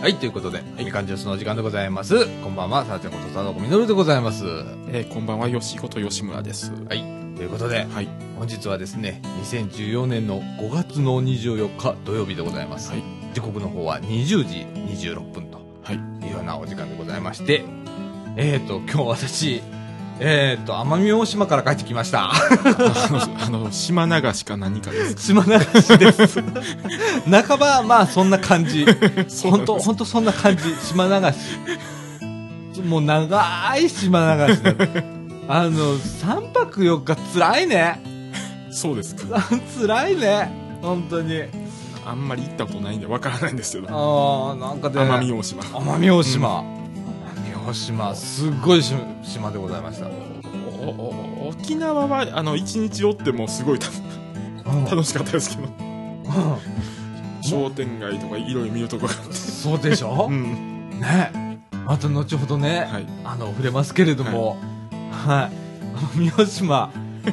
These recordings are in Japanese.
はい、ということで、みかんジュースのお時間でございます。こんばんは、さあちゃんこと佐野子みのるでございます。はえーこんばんは、よしこと吉村です。い、ということで、はい。本日はですね、2014年の5月の24日土曜日でございます。はい。時刻の方は20時26分とはい。いうようなお時間でございまして、えーと、今日私、えーと、奄美大島から帰ってきました。あの、島流しか何かです。島流しです。半ば、まあ、そんな感じ。本当本当そんな感じ。島流し。もう長い島流しだあの、3泊4日辛いね。そうですか。辛いね。本当に。あんまり行ったことないんでわからないんですけど。ああ、なんかで、奄美大島。奄美大島。奄美大島、すっごいし島でございました。沖縄は、あの、一日おってもすごいた楽しかったですけど。商店街とかいろいろ見るとこがあって。そうでしょ？うん。ね。また後ほどね、はい。あの、触れますけれども、はい。奄美大島、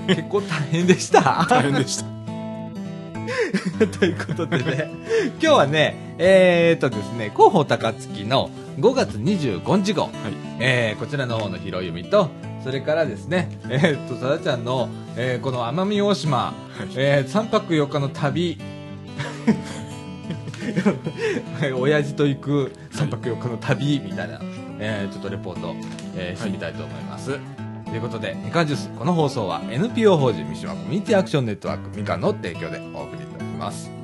結構大変でした。大変でした。ということでね、今日はね、えー、っとですね、広報高槻の5月25日号、はい。えー、こちらの方の拾い読みと、それからですね、えー、っと、さだちゃんの、えー、この奄美大島、はい。えー、3泊4日の旅、は い親父と行く3泊4日の旅みたいな、えー、ちょっとレポート、えーしてみたいと思います。ということで、みかんジュース、この放送は NPO 法人三島コミュニティアクションネットワークみかんの提供でお送りいただきます。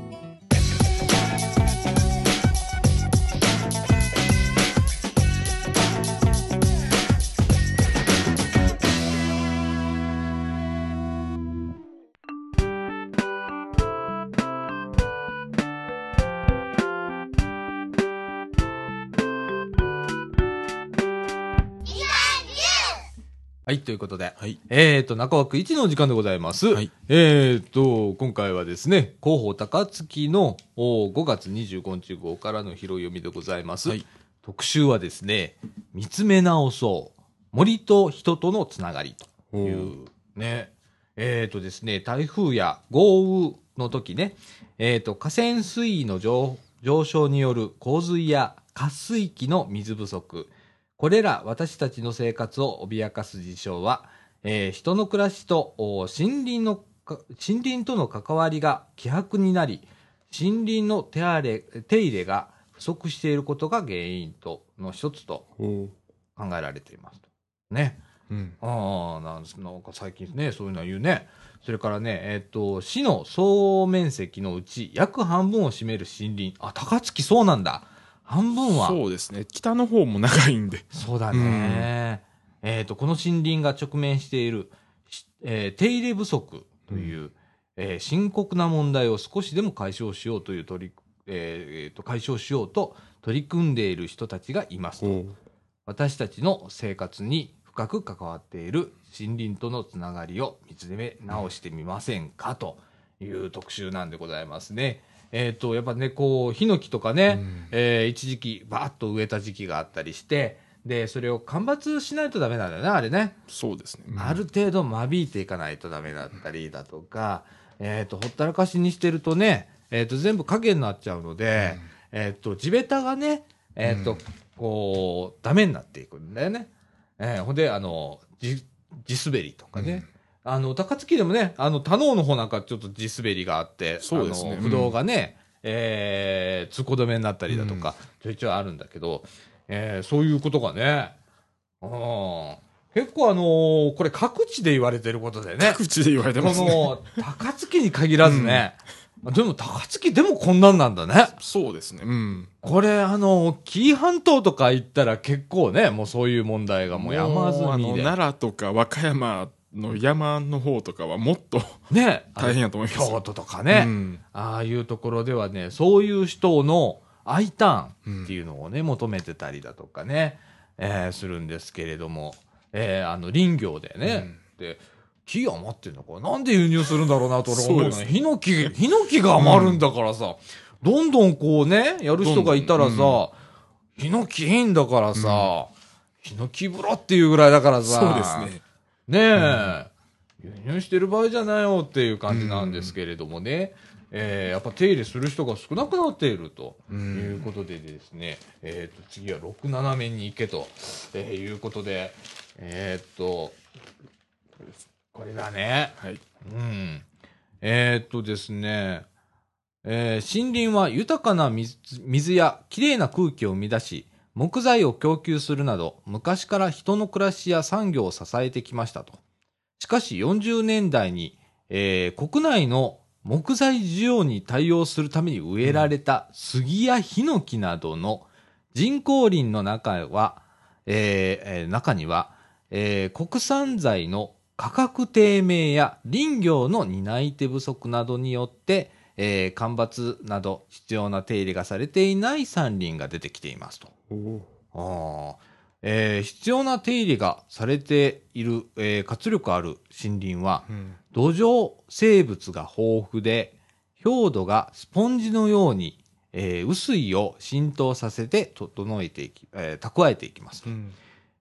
はい、ということで、はい。えーと、中枠1のお時間でございます。はいえーと、今回はですね、広報高槻のお5月25日号からの拾い読みでございます。はい特集はですね、見つめ直そう。森と人とのつながりという、ね。えーとですね、台風や豪雨の時ね、えーと、河川水位の上上昇による洪水や渇水期の水不足、これら私たちの生活を脅かす事象は、えー人の暮らしとお森林のか森林との関わりが希薄になり、森林の手荒れ手入れが不足していることが原因との一つとお考えられていますと。ね。うん。ああ、なんですなんか最近ね、そういうのは言うね。それからね、えっ、と、市の総面積のうち約半分を占める森林。あ、高槻そうなんだ。半分は。そうですね。北の方も長いんで。そうだね。えっ、と、この森林が直面している、しえー手入れ不足という、えー深刻な問題を少しでも解消しようという取り、えーえーと、解消しようと取り組んでいる人たちがいますと。お私たちの生活に深く関わっている森林とのつながりを見つめ直してみませんかという特集なんでございますね。えっ、と、やっぱね、こう、ヒノキとかね、うんえー一時期バーッと植えた時期があったりして、で、それを間伐しないとダメなんだよね、あれね。そうですね。ある程度間引いていかないとダメだったりだとか、えっ、と、ほったらかしにしてるとね、えっ、と、全部影になっちゃうので、えっ、と、地べたがね、えっ、と、うんこう、ダメになっていくんだよね。えーほんで、あの、地、地滑りとかね。あの、高槻でもね、あの、田能の方なんかちょっと地滑りがあって、そうですね不動がね、えー、通行止めになったりだとか、ちょいちょいあるんだけど、えーそういうことがね、うん結構あのーこれ各地で言われてることでね、各地で言われてこますね。の、高槻に限らずね、でも高槻でもこんなんなんだね。そうですね。うん。これあの、紀伊半島とか行ったら結構ね、もうそういう問題がもう山積みで。奈良とか和歌山の山の方とかはもっとね、大変やと思います。京都とかね、うん。ああいうところではね、そういう人の I ターンっていうのをね、求めてたりだとかね、えーするんですけれども、えーあの、林業でね、で、木余ってんのこれなんで輸入するんだろうなと俺思うね。ヒノキ、ヒノキが余るんだからさ、どんどんこうね、やる人がいたらさ、ヒノキいいんだからさ、ヒノキ風呂っていうぐらいだからさ、そうですね。ねえ、輸入してる場合じゃないよっていう感じなんですけれどもね。えーやっぱ手入れする人が少なくなっているとういうんことでですね、えっ、と、次は6、7面に行けと、えーいうことで、えっ、と、これだね。はい。うん。えーっとですね、えー森林は豊かな水水やきれいな空気を生み出し、木材を供給するなど、昔から人の暮らしや産業を支えてきましたと。しかし40年代に、えー国内の木材需要に対応するために植えられた杉やヒノキなどの人工林の中は、えー中には、えー国産材の価格低迷や林業の担い手不足などによって、えー干ばつなど必要な手入れがされていない山林が出てきていますと。おあーえー必要な手入れがされている、えー活力ある森林は、うん。土壌生物が豊富で、表土がスポンジのように、えー雨水を浸透させて整えていき、えー蓄えていきます。うん。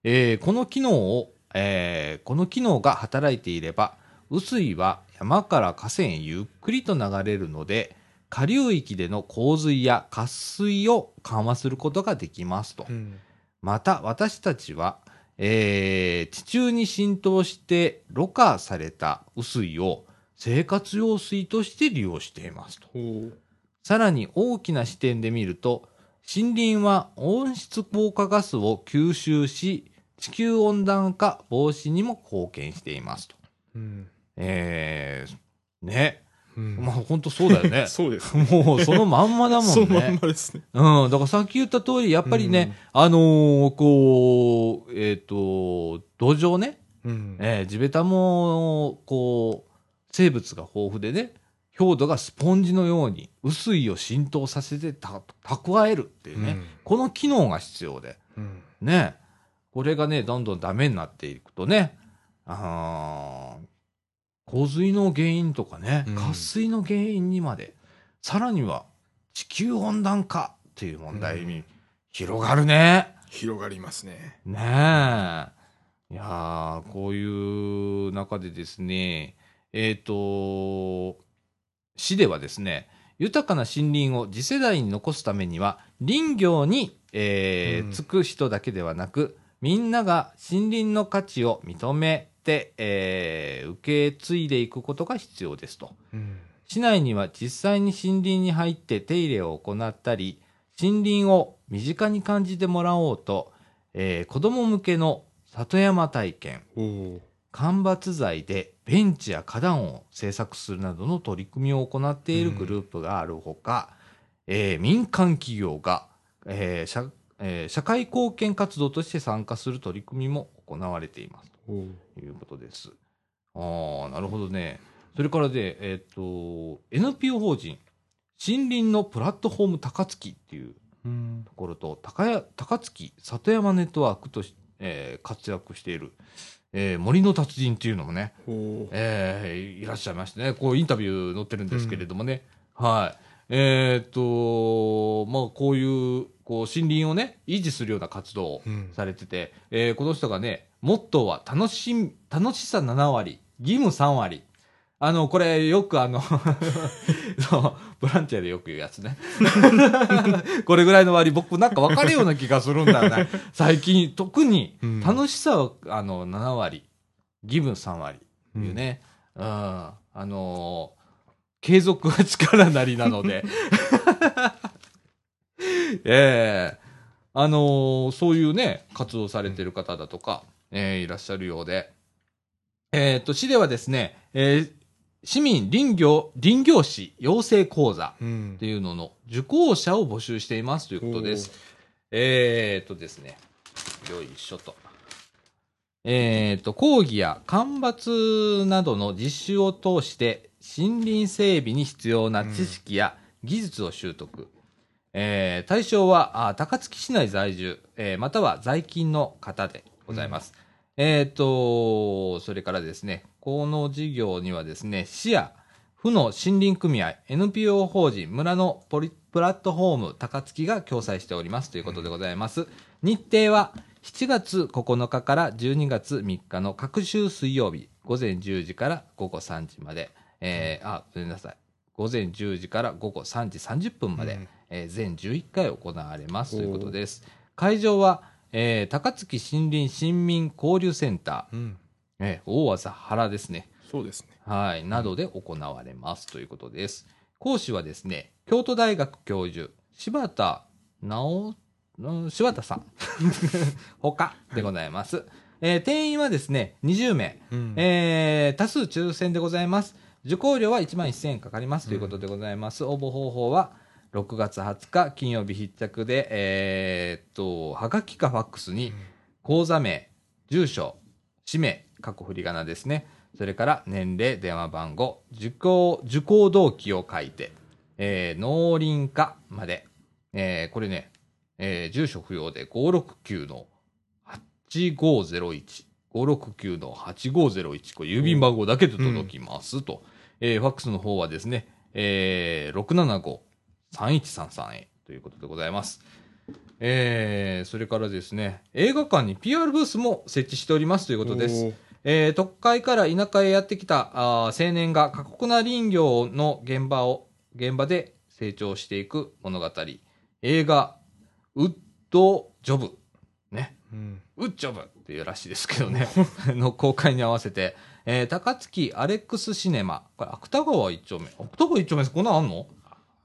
えーこの機能を、えーこの機能が働いていれば、雨水は山から河川へゆっくりと流れるので、下流域での洪水や渇水を緩和することができますと。うん。また私たちは、えー地中に浸透してろ過された雨水を生活用水として利用していますと。おさらに大きな視点で見ると、森林は温室効果ガスを吸収し、地球温暖化防止にも貢献していますと。うん。えー、ね。うん。まあ本当そうだよね そうです。もうそのまんまだもんね。そのまんまですね。うん。だからさっき言った通り、やっぱりね、あのーこう、えっ、と、土壌ね、うん。えー地べたも、こう、生物が豊富でね、表土がスポンジのように雨水を浸透させてた蓄えるっていうね、うんこの機能が必要で、うん。ね、これがね、どんどんダメになっていくとね、あー洪水の原因とかね、うん渇水の原因にまで、さらには地球温暖化っていう問題に広がるね。広がりますね。ねえ。いやーこういう中でですね、えっ、と、市ではですね、豊かな森林を次世代に残すためには、林業に、えーうんつく人だけではなく、みんなが森林の価値を認めて、えー受け継いでいくことが必要ですと。うん。市内には実際に森林に入って手入れを行ったり、森林を身近に感じてもらおうと、えー子供向けの里山体験、お間伐材でベンチや花壇を製作するなどの取り組みを行っているグループがあるほか、えー民間企業が、えー社えー社会貢献活動として参加する取り組みも行われています。いうことです。ああ、なるほどね。それからで、えっ、と、NPO 法人、森林のプラットフォーム高槻っていううん。ところと、高や高槻里山ネットワークとし、えー活躍している、えー森の達人っていうのもね、おえーいらっしゃいましてね、こうインタビュー載ってるんですけれどもね、はい。えっ、と、まあ、こういう、こう、森林をね、維持するような活動をうん。されてて、えーこの人がね、モットーは楽しみ、楽しさ7割、義務3割。あの、これよくあの そう、ボランティアでよく言うやつね。これぐらいの割、僕なんか分かるような気がするんだよね。最近、特にうん楽しさは、あの、7割、義務3割いうね。うん。あのー継続は力なりなので。ええあのーそういうね、活動されてる方だとか、えーいらっしゃるようで。えっ、と、市ではですね、えー市民林業、林業士養成講座うんっていうのの受講者を募集していますということです。えっ、とですね、よいしょと。えっ、と、講義や間伐などの実習を通して、森林整備に必要な知識や技術を習得。えー対象は、あ高槻市内在住、えーまたは在勤の方でございます。えっ、と、それからですね、この事業にはですね、市や府の森林組合、NPO 法人村のポリプラットフォーム高槻が共催しておりますということでございます。日程は7月9日から12月3日の各週水曜日、午前10時から午後3時まで、えーあ、ごめんなさい。午前10時から午後3時30分まで、うんえー全11回行われますということです。会場は、えー高槻森林新民交流センタうん。ー、えー大朝原ですね。そうですね。はい、などで行われますということです。講師はですね、京都大学教授、柴田直、うん柴田さん、他でございます。えー定員はですね、20名、うんえー多数抽選でございます。受講料は1万1000円かかりますということでございます。応募方法は、6月20日金曜日必着で、えーっと、はがきかファックスに、口座名、住所、氏名、過去振り仮名ですね。それから年齢、電話番号、受講、受講動機を書いて、えー農林課まで、えーこれね、えー住所不要で569の8501、569の8501、これ郵便番号だけで届きますと。えーファックスの方はですね、えー、675-3133へということでございます。えー、それからですね、映画館に PR ブースも設置しておりますということです。えー、特会から田舎へやってきたあー青年が過酷な林業の現場を、現場で成長していく物語。映画、ウッドジョブ。ね。うん。ウッジョブっていうらしいですけどね。の公開に合わせて、えー、高槻アレックスシネマ。これ、芥川一丁目。芥川一丁目こんなんあんの？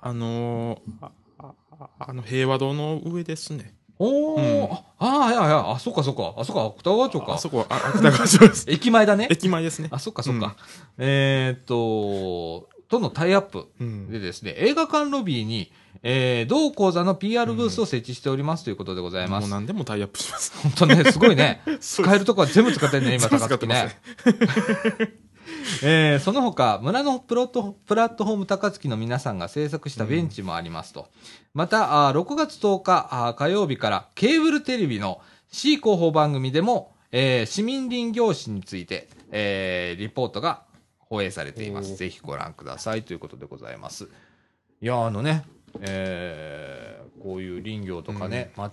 あのー、ああの、平和堂の上ですね。おー、うんああ、はいはいはい。あ、そっかそっか。あ、そっか、芥川町か。あそこは、あ、芥川町です。駅前だね。駅前ですね。あ、そっかそっか。えーっと、とのタイアップ。うん。でですね、映画館ロビーに、えー、同講座の PR ブースを設置しておりますということでございます。もう何でもタイアップします。本当ね、すごいね。使えるとこは全部使ってんね、今、高槻ね。えー、その他、村のプロットプラットフォーム高槻の皆さんが制作したベンチもありますと。また、あー6月10日あー火曜日からケーブルテレビの C 広報番組でも、えー市民林業史について、えーリポートが放映されています。ぜひご覧くださいということでございます。いや、あのね、えーこういう林業とかね、まあ、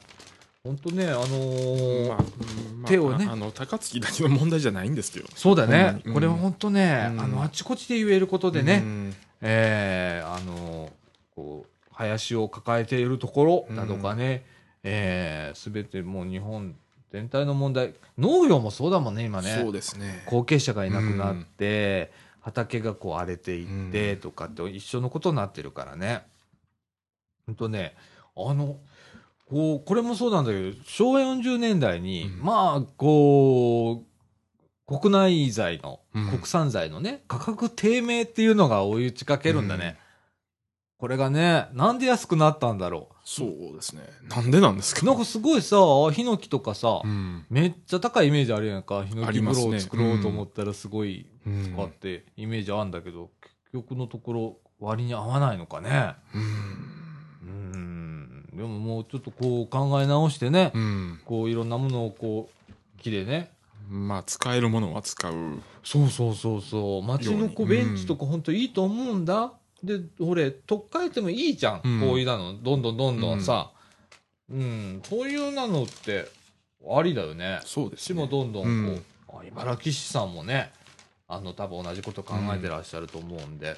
本当ね、あのーまあうんまあ手をねああの、高槻だけの問題じゃないんですけど。そうだね。うんこれは本当ね、うんあの、あちこちで言えることでね、うんえーあの、こう、林を抱えているところだとかね、えすべてもう日本全体の問題、農業もそうだもんね、今ね。そうですね。後継者がいなくなって、畑がこう荒れていってうんとかって一緒のことになってるからね。ほんとね、あの、こう、これもそうなんだけど、昭和40年代に、うんまあ、こう、国内材の、うん国産材のね、価格低迷っていうのが追い打ちかけるんだね。これがね、なんで安くなったんだろそうですね。なんでなんですう。か？なんかすごいさ、ヒノキとかさ、うん。めっちゃ高いイメージあるやんか。ヒノあキりますね風呂を作ろうと思ったらすごいうん使ってイメージあるんだけど、結局のところ割に合わないのかね。うん。うーん。でももうちょっとこう考え直してね、うん。こういろんなものをこう、木でね。まあ、使えるものは使う。そうそうそうそう。街のこうベンチとか本当いいと思うんだ。で、俺、取っ替えてもいいじゃん。うんこういうなの。どんどんどんどんさ。うん。そういうなのってありだよね。そうですね。市もどんどんこう、茨城市さんもね、あの、多分同じこと考えてらっしゃると思うんで。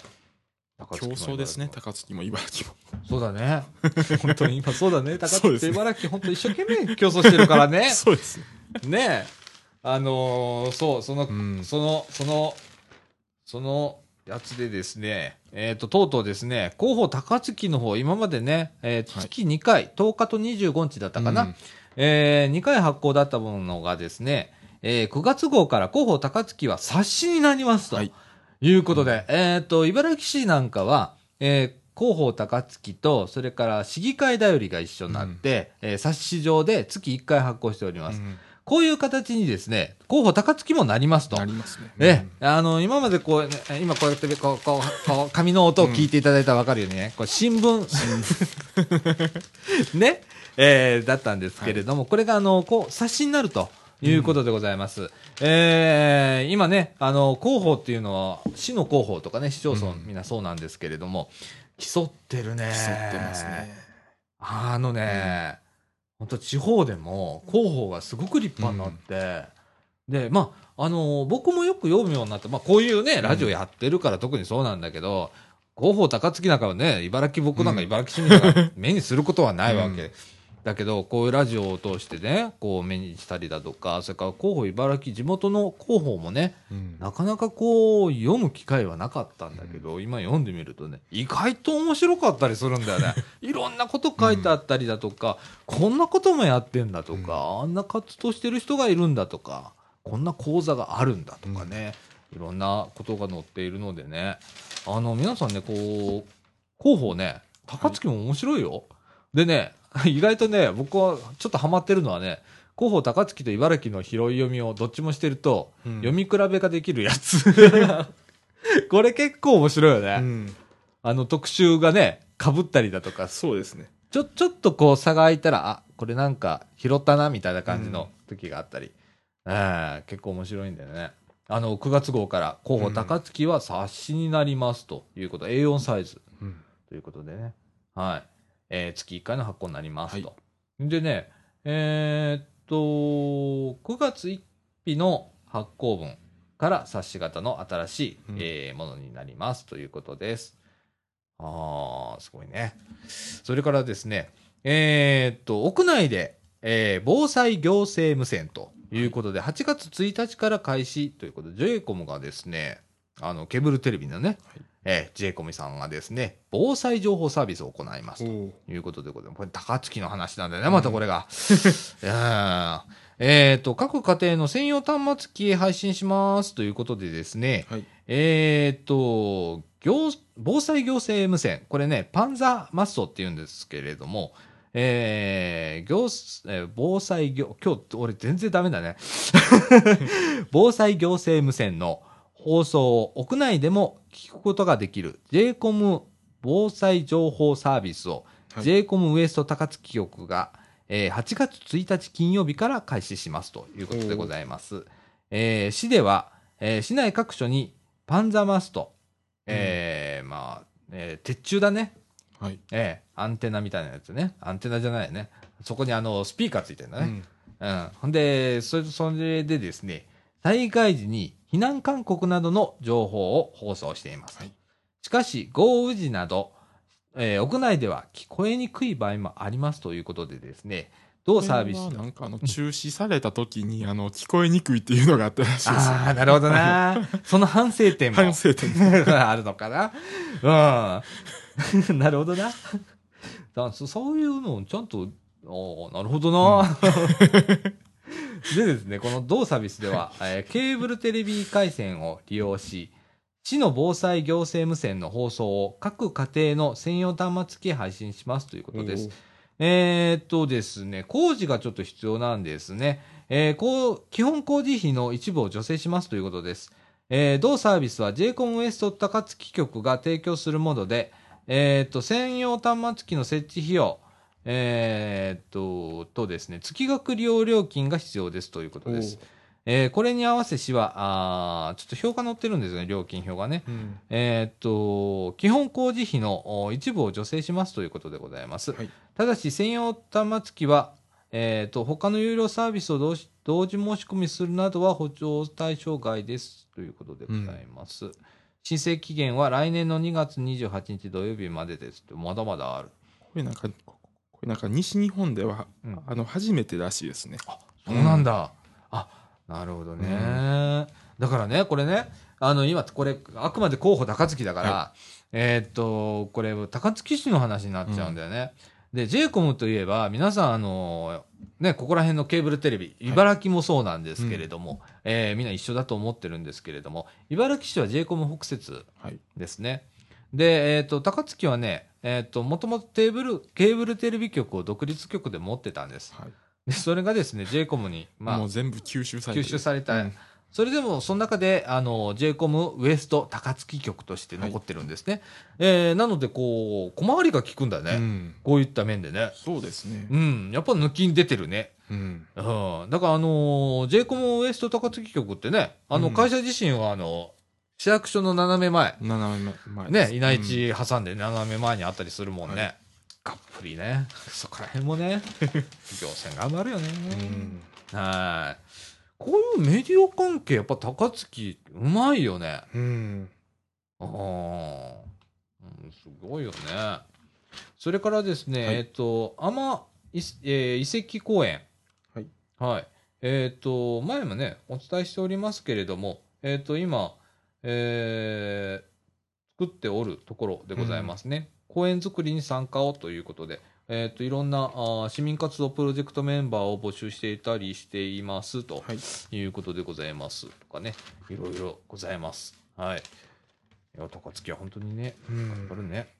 高競争ですね。茨高槻も茨城も。そうだね。本当に今そうだね。高槻と茨城本当一生懸命競争してるからね。そうですね。あのーそう、その、うんその、その、そのやつでですね、えっ、と、とうとうですね、広報高槻の方、今までね、えーはい月2回、10日と25日だったかな、うんえ2回発行だったものがですね、えー9月号から広報高槻は冊子になりますと。はいい。うことで、えっ、と、茨城市なんかは、えー広報高槻と、それから市議会だよりが一緒になって、えー冊子上で月1回発行しております。うんこういう形にですね、広報高槻もなりますとな。りますね。ええ、あの、今までこう、ね、今こうやって、こう、こう、こう紙の音を聞いていただいたらわかるようにね、これ新聞、ね、えーだったんですけれども、これがあの、こう、冊子になるということでございます。えー今ね、あの、広報っていうのは、市の広報とかね、市町村、うんみんなそうなんですけれども、競ってるね。競ってますね。あのね、本当地方でも広報がすごく立派になって、で、まあ、あの僕もよく読むようになって、まあ、こういうね、ラジオやってるから特にそうなんだけど、広報高槻なんかはね、茨城僕なんか茨城市民が目にすることはないわけ。うんだけど、こういうラジオを通してね、こう目にしたりだとか、それから広報茨城、地元の広報もね、うん。なかなかこう、読む機会はなかったんだけど、今読んでみるとね、意外と面白かったりするんだよね。いろんなこと書いてあったりだとか、こんなこともやってんだとか、あんな活動してる人がいるんだとか、こんな講座があるんだとかね、いろんなことが載っているのでね、あの、皆さんね、こう、広報ね、高槻も面白いよ。でね、意外とね、僕はちょっとハマってるのはね、広報高槻と茨城の拾い読みをどっちもしてると、うん読み比べができるやつ。これ結構面白いよね。うんあの特集がね、被ったりだとか、そうですね。ちょ、ちょっとこう差が空いたら、あ、これなんか拾ったな、みたいな感じの時があったり、ええ結構面白いんだよね。あの、9月号から広報高槻は冊子になりますということ、A4 サイズうんということでね。はい。えー月1回の発行になりますと。はでね、えーっと、9月1日の発行分から冊子型の新しい、うんえーものになりますということです。あー、すごいね。それからですね、えーっと、屋内で、えー防災行政無線ということで、8月1日から開始ということで、JCOM がですね、あの、ケーブルテレビのね、はいえー、JCOM さんがですね、防災情報サービスを行いますと。おいうことでございます。これ、高槻の話なんだよね、またこれが。えっ、と、各家庭の専用端末機へ配信しますということでですね、はい。えっ、と、行、防災行政無線。これね、パンザマストって言うんですけれども、えー、行、えー防災行、今日俺全然ダメだね。防災行政無線の放送を屋内でも聞くことができる JCOM 防災情報サービスを、はい JCOM ウエスト高槻局が、えー8月1日金曜日から開始しますということでございます。えー市では、えー市内各所にパンザマスト、えーまあ、えー鉄柱だね。はい。えーアンテナみたいなやつね。アンテナじゃないよね。そこにあの、スピーカーついてるんだね。うんうん。ほんで、それ、それでですね、災害時に避難勧告などの情報を放送しています。はいしかし、豪雨時など、えー屋内では聞こえにくい場合もありますということでですね、同サービスなんかあの、中止された時に、あの、聞こえにくいっていうのがあったらしいです。ああ、なるほどな。その反省点も反省点。あるのかな。うん。なるほどな。だそそういうのをちゃんと、おーなるほどな。でですね、この同サービスでは、えーケーブルテレビ回線を利用し、市の防災行政無線の放送を各家庭の専用端末機へ配信しますということです。えーっとですね、工事がちょっと必要なんですね。えーこう、基本工事費の一部を助成しますということです。えー同サービスは JCOM ウエスト高槻局が提供するもので、えーっと、専用端末機の設置費用、えーっと、とですね、月額利用料金が必要ですということです。えーこれに合わせ市は、あーちょっと表が載ってるんですよね、料金表がね。うんえーっと、基本工事費のお一部を助成しますということでございます。はいただし、専用端末機は、えーっと、他の有料サービスを同時同時申し込みするなどは補助対象外ですということでございます。申請期限は来年の2月28日土曜日までです。まだまだある。これなんか、これなんか西日本では、うんあの、初めてらしいですね。そうなんだ。あ、なるほどね。だからね、これね、あの、今、これ、あくまで候補高槻だから、えーっと、これ、高槻市の話になっちゃうんだよね。で、JCOM といえば、皆さん、あの、ね、ここら辺のケーブルテレビ、茨城もそうなんですけれども、えーみんな一緒だと思ってるんですけれども、茨城市は JCOM 北節はい。ですね。で、えっ、と、高槻はね、えっ、と、もともとテーブル、ケーブルテレビ局を独立局で持ってたんです。はい。で、それがですね、JCOM に、まあもう、全部吸収されて吸収された、うんそれでも、その中で、あの、JCOM ウエスト高槻局として残ってるんですね。えーなので、こう、小回りが効くんだね。うん。こういった面でね。そうですね。うん。やっぱ抜きに出てるね。うん。うん。だから、あのー、JCOM ウエスト高槻局ってね、あの、うん会社自身は、あの、市役所の斜め前、斜め前ね、稲市挟んで斜め前にあったりするもんね。はがっぷりね。そこら辺もね、行政頑張るよね。うん。はい。こういうメディア関係、やっぱ高槻、うまいよね。うん。あーうんうん、すごいよね。それからですね、はいえっ、と、天、いえー遺跡公園。はい。はい。えっ、と、前もね、お伝えしておりますけれども、えっ、と、今、えー作っておるところでございますね。公園作りに参加をということで、えっ、と、いろんなあー市民活動プロジェクトメンバーを募集していたりしていますと。はい。いうことでございます。とかね、いろいろございます。はい。いや、高槻は本当にね、うん頑張るね。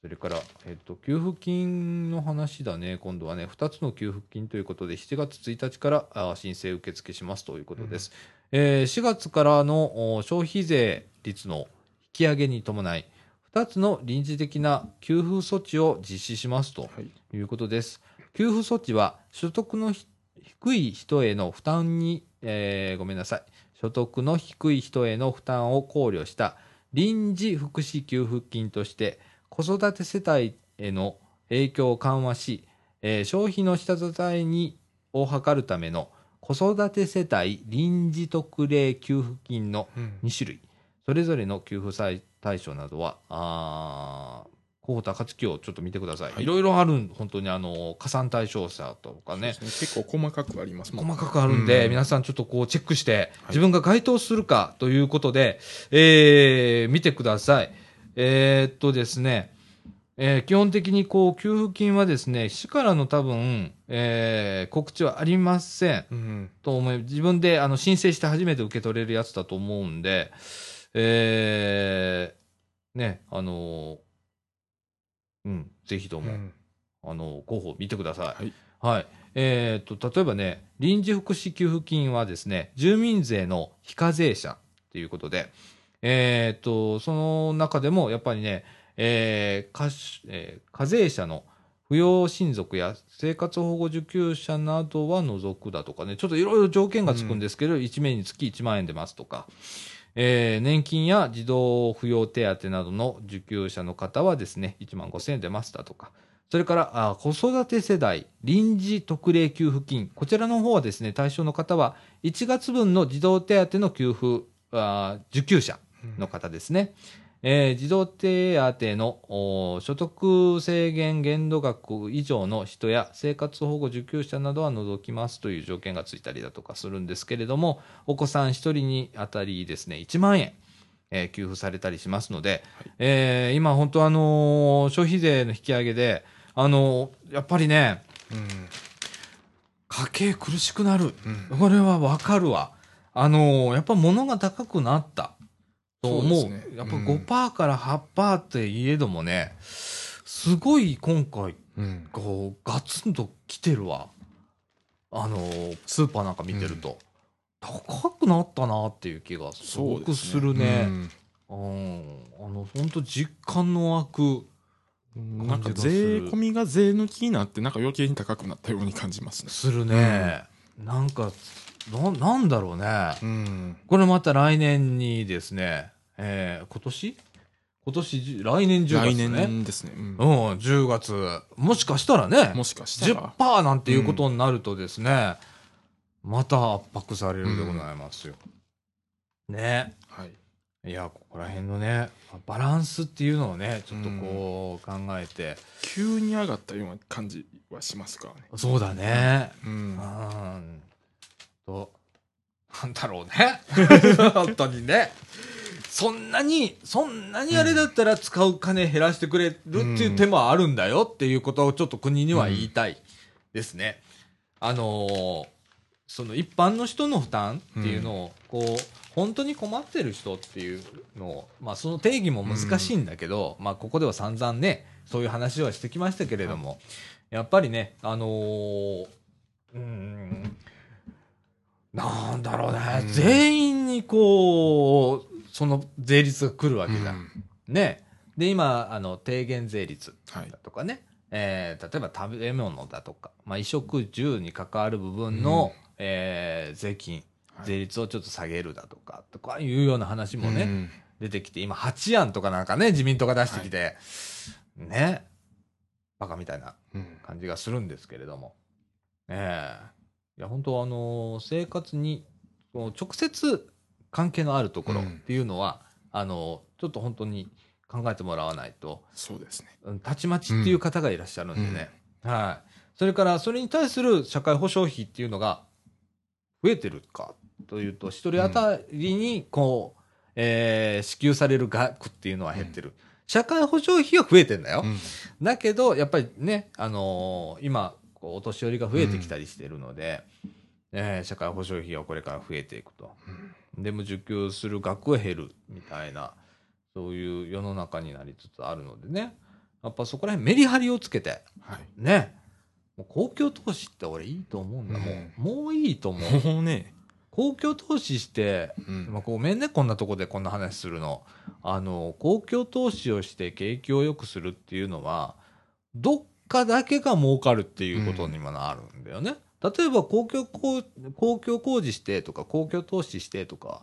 それから、えっと、給付金の話だね、今度はね、2つの給付金ということで、7月1日からあ申請受付しますということです。えー4月からのお消費税率の引き上げに伴い、2つの臨時的な給付措置を実施しますとはい。いうことです。給付措置は所得のひ低い人への負担に、えーごめんなさい。所得の低い人への負担を考慮した臨時福祉給付金として子育て世帯への影響を緩和し、えー消費の下支えにを図るための子育て世帯臨時特例給付金のうん。2種類、それぞれの給付対対象などは、あー候補高槻をちょっと見てください。はい。いろいろあるん、本当にあの、加算対象者とかね、ね。結構細かくありますもん細かくあるんで、うん。皆さんちょっとこうチェックして、はい。自分が該当するかということで、えー見てください。えーっとですね、えー基本的にこう、給付金はですね、市からの多分、えー告知はありません。うん。と思い、自分であの申請して初めて受け取れるやつだと思うんで、えー、ね、あのうん、ぜひとも、うんあの、候補見てください。はい。はい。えーっと、例えばね、臨時福祉給付金はですね、住民税の非課税者ということで、えーっと、その中でもやっぱりね、えー課しえー課税者の扶養親族や生活保護受給者などは除くだとかね、ちょっといろいろ条件がつくんですけど、1名につき1万円出ますとか、えー年金や児童扶養手当などの受給者の方はですね、1万5000円出ますだとか、それからあ子育て世代臨時特例給付金、こちらの方はですね、対象の方は1月分の児童手当の給付あ受給者の方ですね。えー児童手当のお所得制限限度額以上の人や生活保護受給者などは除きますという条件がついたりだとかするんですけれども、お子さん1人にあたりですね、1万円、えー給付されたりしますので、えー今本当あのー消費税の引き上げで、あのーやっぱりね、うん。家計苦しくなる。うん。これはわかるわ。あのーやっぱ物が高くなった。と思う。そうねやっぱうん5%から8%って言えどもね、すごい今回、うん。こう、ガツンと来てるわ。あのースーパーなんか見てると。高くなったなっていう気がすごくするね。うん。あの、本当実感の湧く、うんなんか税込みが税抜きになって、なんか余計に高くなったように感じますね。するね。なんか、な、なんだろうね。うん。これまた来年にですね、えー、今年？今年来年10月来ね。年ですね。うんうん、10月。もしかしたらね、もしかしたら。10%なんていうことになるとですね、また圧迫されるでございますよ。ね。はい。いや、ここら辺のね、バランスっていうのをね、ちょっとこう考えて、急に上がったような感じはしますからね。そうだね。う。うんん。と、なんだろうね。本当にね。そんなに、そんなにあれだったら使う金減らしてくれるっていう手もあるんだよっていうことをちょっと国には言いたいですね。あのーその一般の人の負担っていうのを、こう、本当に困ってる人っていうのを、まあその定義も難しいんだけど、まあここでは散々ね、そういう話はしてきましたけれども、やっぱりね、あのーうーん、なんだろうね、うん全員にこう、その税率が来るわけじゃん。うんね。で、今、あの、低減税率はいだ。とかね、えー例えば食べ物だとか、まあ、衣食住に関わる部分の、えー税金、はい税率をちょっと下げるだとか、とかいうような話もね、うん出てきて、今、8案とかなんかね、自民党が出してきて、ね、バカみたいなうん感じがするんですけれども。ねえ。いや、本当あのー生活に、直接関係のあるところうんっていうのは、あのーちょっと本当に考えてもらわないと、そうですね。うんたちまちっていう方がいらっしゃるんでね。はい。それから、それに対する社会保障費っていうのが増えてるかというと、一人当たりに、こう、えー支給される額っていうのは減ってる。社会保障費は増えてんだよ。うんだけど、やっぱりね、あのー今、こうお年寄りが増えてきたりしてるので、えー社会保障費はこれから増えていくと。でも受給する額は減るみたいな、そういう世の中になりつつあるのでね。やっぱそこら辺メリハリをつけて、はい。ね。もう公共投資って俺いいと思うんだ。もう、もういいと思う。もうね、公共投資して、うんまあ、ごめんね、こんなとこでこんな話するの。あの、公共投資をして景気を良くするっていうのは、どっかだけが儲かるっていうことにもなるんだよね。例えば公共工、公共工事してとか、公共投資してとか、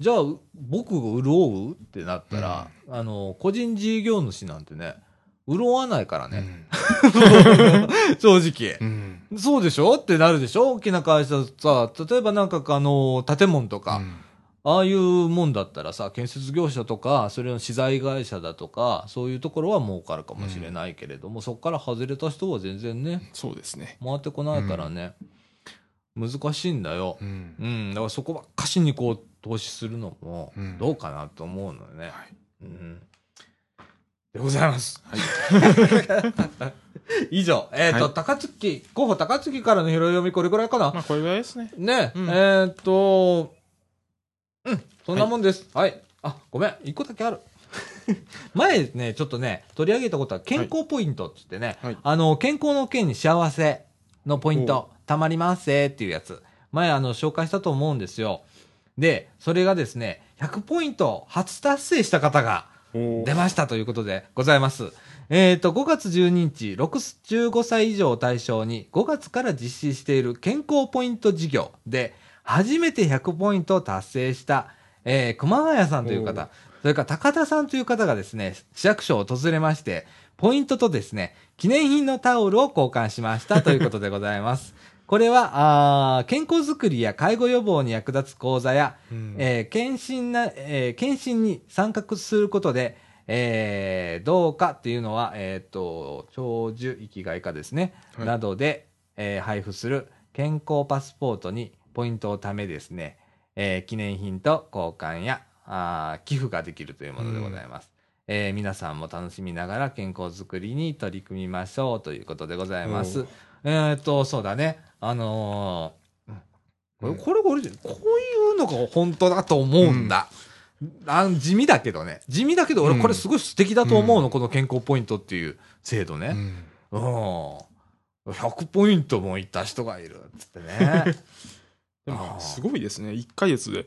じゃあ、う僕が潤うってなったら、あの、個人事業主なんてね、潤わないからね。正直。うん。そうでしょ？ってなるでしょ？大きな会社さ、例えばなんかあの、建物とか、うんああいうもんだったらさ、建設業者とか、それの資材会社だとか、そういうところは儲かるかもしれないけれども、そこから外れた人は全然ね、そうですね。回ってこないからね、難しいんだよう。んう。ん、だからそこばっかしにこう、投資するのもう、んどうかなと思うのよね。はい。うん。でございます。はい。以上、えっ、と、はい高槻、候補高槻からの拾い読みこれくらいかな？まあ、これぐらいですね。ね、うんえーっと、うん、そんなもんです。はい。あ、ごめん、一個だけある。前ね、ちょっとね、取り上げたことは健康ポイントって言ってね、はいあの、健康の件に幸せのポイント、たまりますせっていうやつ、前あの、紹介したと思うんですよ。で、それがですね、100ポイント初達成した方が、お出ましたということでございます。えっ、と、5月12日、65歳以上を対象に5月から実施している健康ポイント事業で、初めて100ポイントを達成した、えー熊谷さんというお方、それから高田さんという方がですね、市役所を訪れまして、ポイントとですね、記念品のタオルを交換しましたということでございます。これは、あー健康づくりや介護予防に役立つ講座や、うん。えー検診な、えー検診に参画することで、えーどうかっていうのは、えっ、と、長寿生きがいかですね、はい。などで、えー配布する健康パスポートにポイントを貯めですね、えー記念品と交換やあー寄付ができるというものでございます。えー皆さんも楽しみながら健康づくりに取り組みましょうということでございます。えっ、と、そうだね。あのーこれ、うんこれ、これ、こういうのが本当だと思うんだ。あ地味だけどね。地味だけど、俺うんこれすごい素敵だと思うの、この健康ポイントっていう制度ね。うんうん。100ポイントもいった人がいる。つってね。でも、すごいですね。1ヶ月で。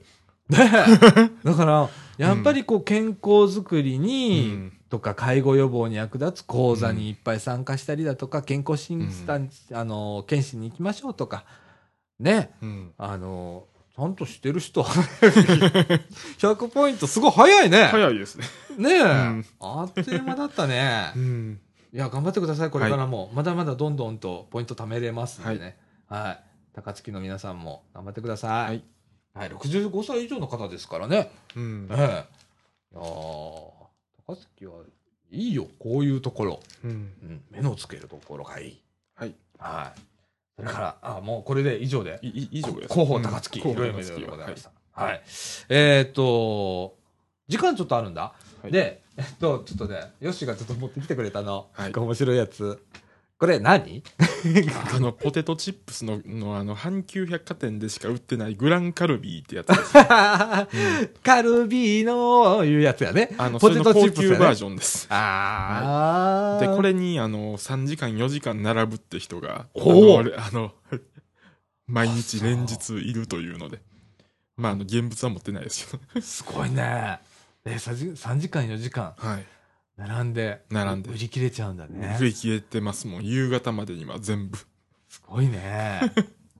ね だから、やっぱりこう健康づくりに、うんとか介護予防に役立つ講座にいっぱい参加したりだとか、健康診断、あの、検診に行きましょうとか、ね、うんあの、ちゃんとしてる人は、100ポイントすごい早いね。早いですね。ねえ、んあっという間だったね う。ん。いや、頑張ってください、これからも。まだまだどんどんとポイント貯めれますんでね。はい。高槻の皆さんも頑張ってください。はい。はい、65歳以上の方ですからね。うんええ。いやー高槻はいいよ、こういうところ。うん。うん、目のつけるところがいい。はい。はい。それから、あ、もうこれで以上で。いい以上です。広報高槻、うん広報高槻はございました。はい。えーっと、時間ちょっとあるんだ。はいで、えっと、ちょっとね、ヨッシーがちょっと持ってきてくれたの。はい面白いやつ。これ何？あの、ポテトチップスの、の、あの、阪急百貨店でしか売ってないグランカルビーってやつです。カルビーのいうやつやね。あの、ポテトチップスやね級バージョンです。あー。で、これに、あの、3時間、4時間並ぶって人が、あおーの、あの、毎日連日いるというので。まあ、あの、現物は持ってないですけど。すごいね。え、3時 ,3 時間、4時間、はい。並んで、並んで売り切れちゃうんだね。売り切れてますもん。夕方までには全部。すごいね。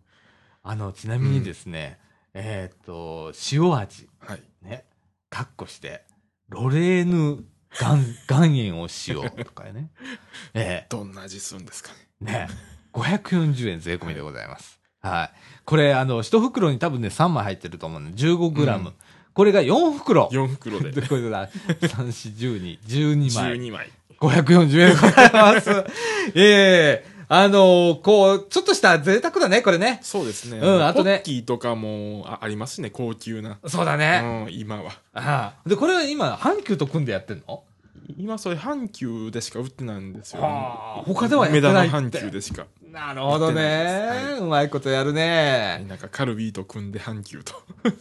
あの、ちなみにですね、えーっと、塩味、はい。ね、カッコして、ロレーヌ岩 岩塩を使用とかね。えどんな味するんですかね。えね、540円税込みでございます。はい。これ、あの、一袋に多分ね、3枚入ってると思うので、15グラム。うんこれが4袋。4袋で。で これだ。3、4、12、12枚。12枚。540円でございます。ええあのーこう、ちょっとした贅沢だね、これね。そうですね。うんあとねポッキーとかもあありますしね、高級な。そうだうね。ん、今は。ああで、これは今、阪急と組んでやってんの？今それ阪急でしか売ってないんですよ。はあ他ではやってない阪急でしか。なるほどね、やってないうまいことやるね。なんかカルビーと組んで阪急と。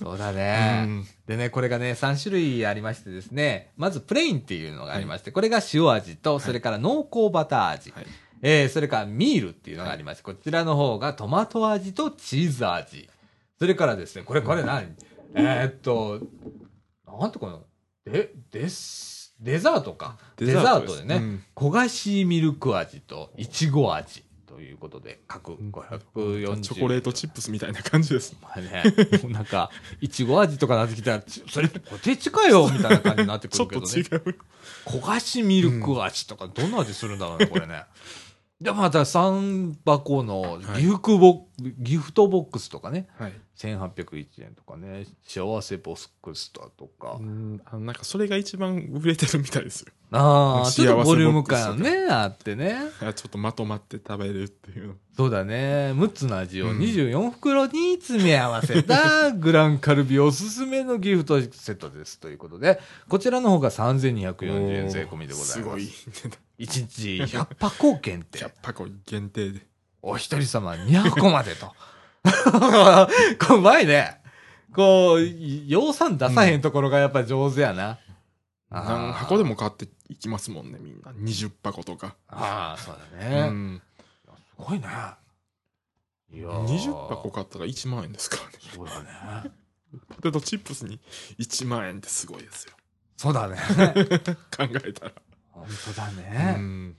そうだうね。んでね、これがね、3種類ありましてですね、まずプレインっていうのがありまして、これが塩味と、それから濃厚バター味。はいえー、それからミールっていうのがありまして、こちらの方がトマト味とチーズ味。それからですね、これ、これ何？えー、っと、なんとかな、で、です、デザートか。デザートでね、うん焦がしミルク味といちご味ということで、各540チョコレートチップスみたいな感じです。まあね、なんか、いちご味とかなってきたら、ちそれポテチかよみたいな感じになってくちょっるけどね。と違う。焦がしミルク味とか、どんな味するんだろうね、これね。で、また3箱のギフトボ,、ギフトボックスとかね、はい。1801円とかね、幸せボックスとか、うん、あのなんかそれが一番売れてるみたいですよ。ああ、ちょっとボリューム感ね、あってね。あちょっとまとまって食べれるっていうの。そうだね。6つの味をうん24袋に詰め合わせた グランカルビおすすめのギフトセットです。ということで、こちらの方が3240円税込みでございます。すごい。1日100箱限定100。箱限定で。お一人様200個までと。これうまいね。こう、養蚕出さへんところがやっぱ上手やな。何箱でも買っていきますもんね、みんな。20箱とか。ああ、そうだうね。ん。すごいね。いやー20箱買ったら1万円ですからね。そうだね。ポテトチップスに1万円ってすごいですよ。そうだね。考えたら。本当だうね。ん。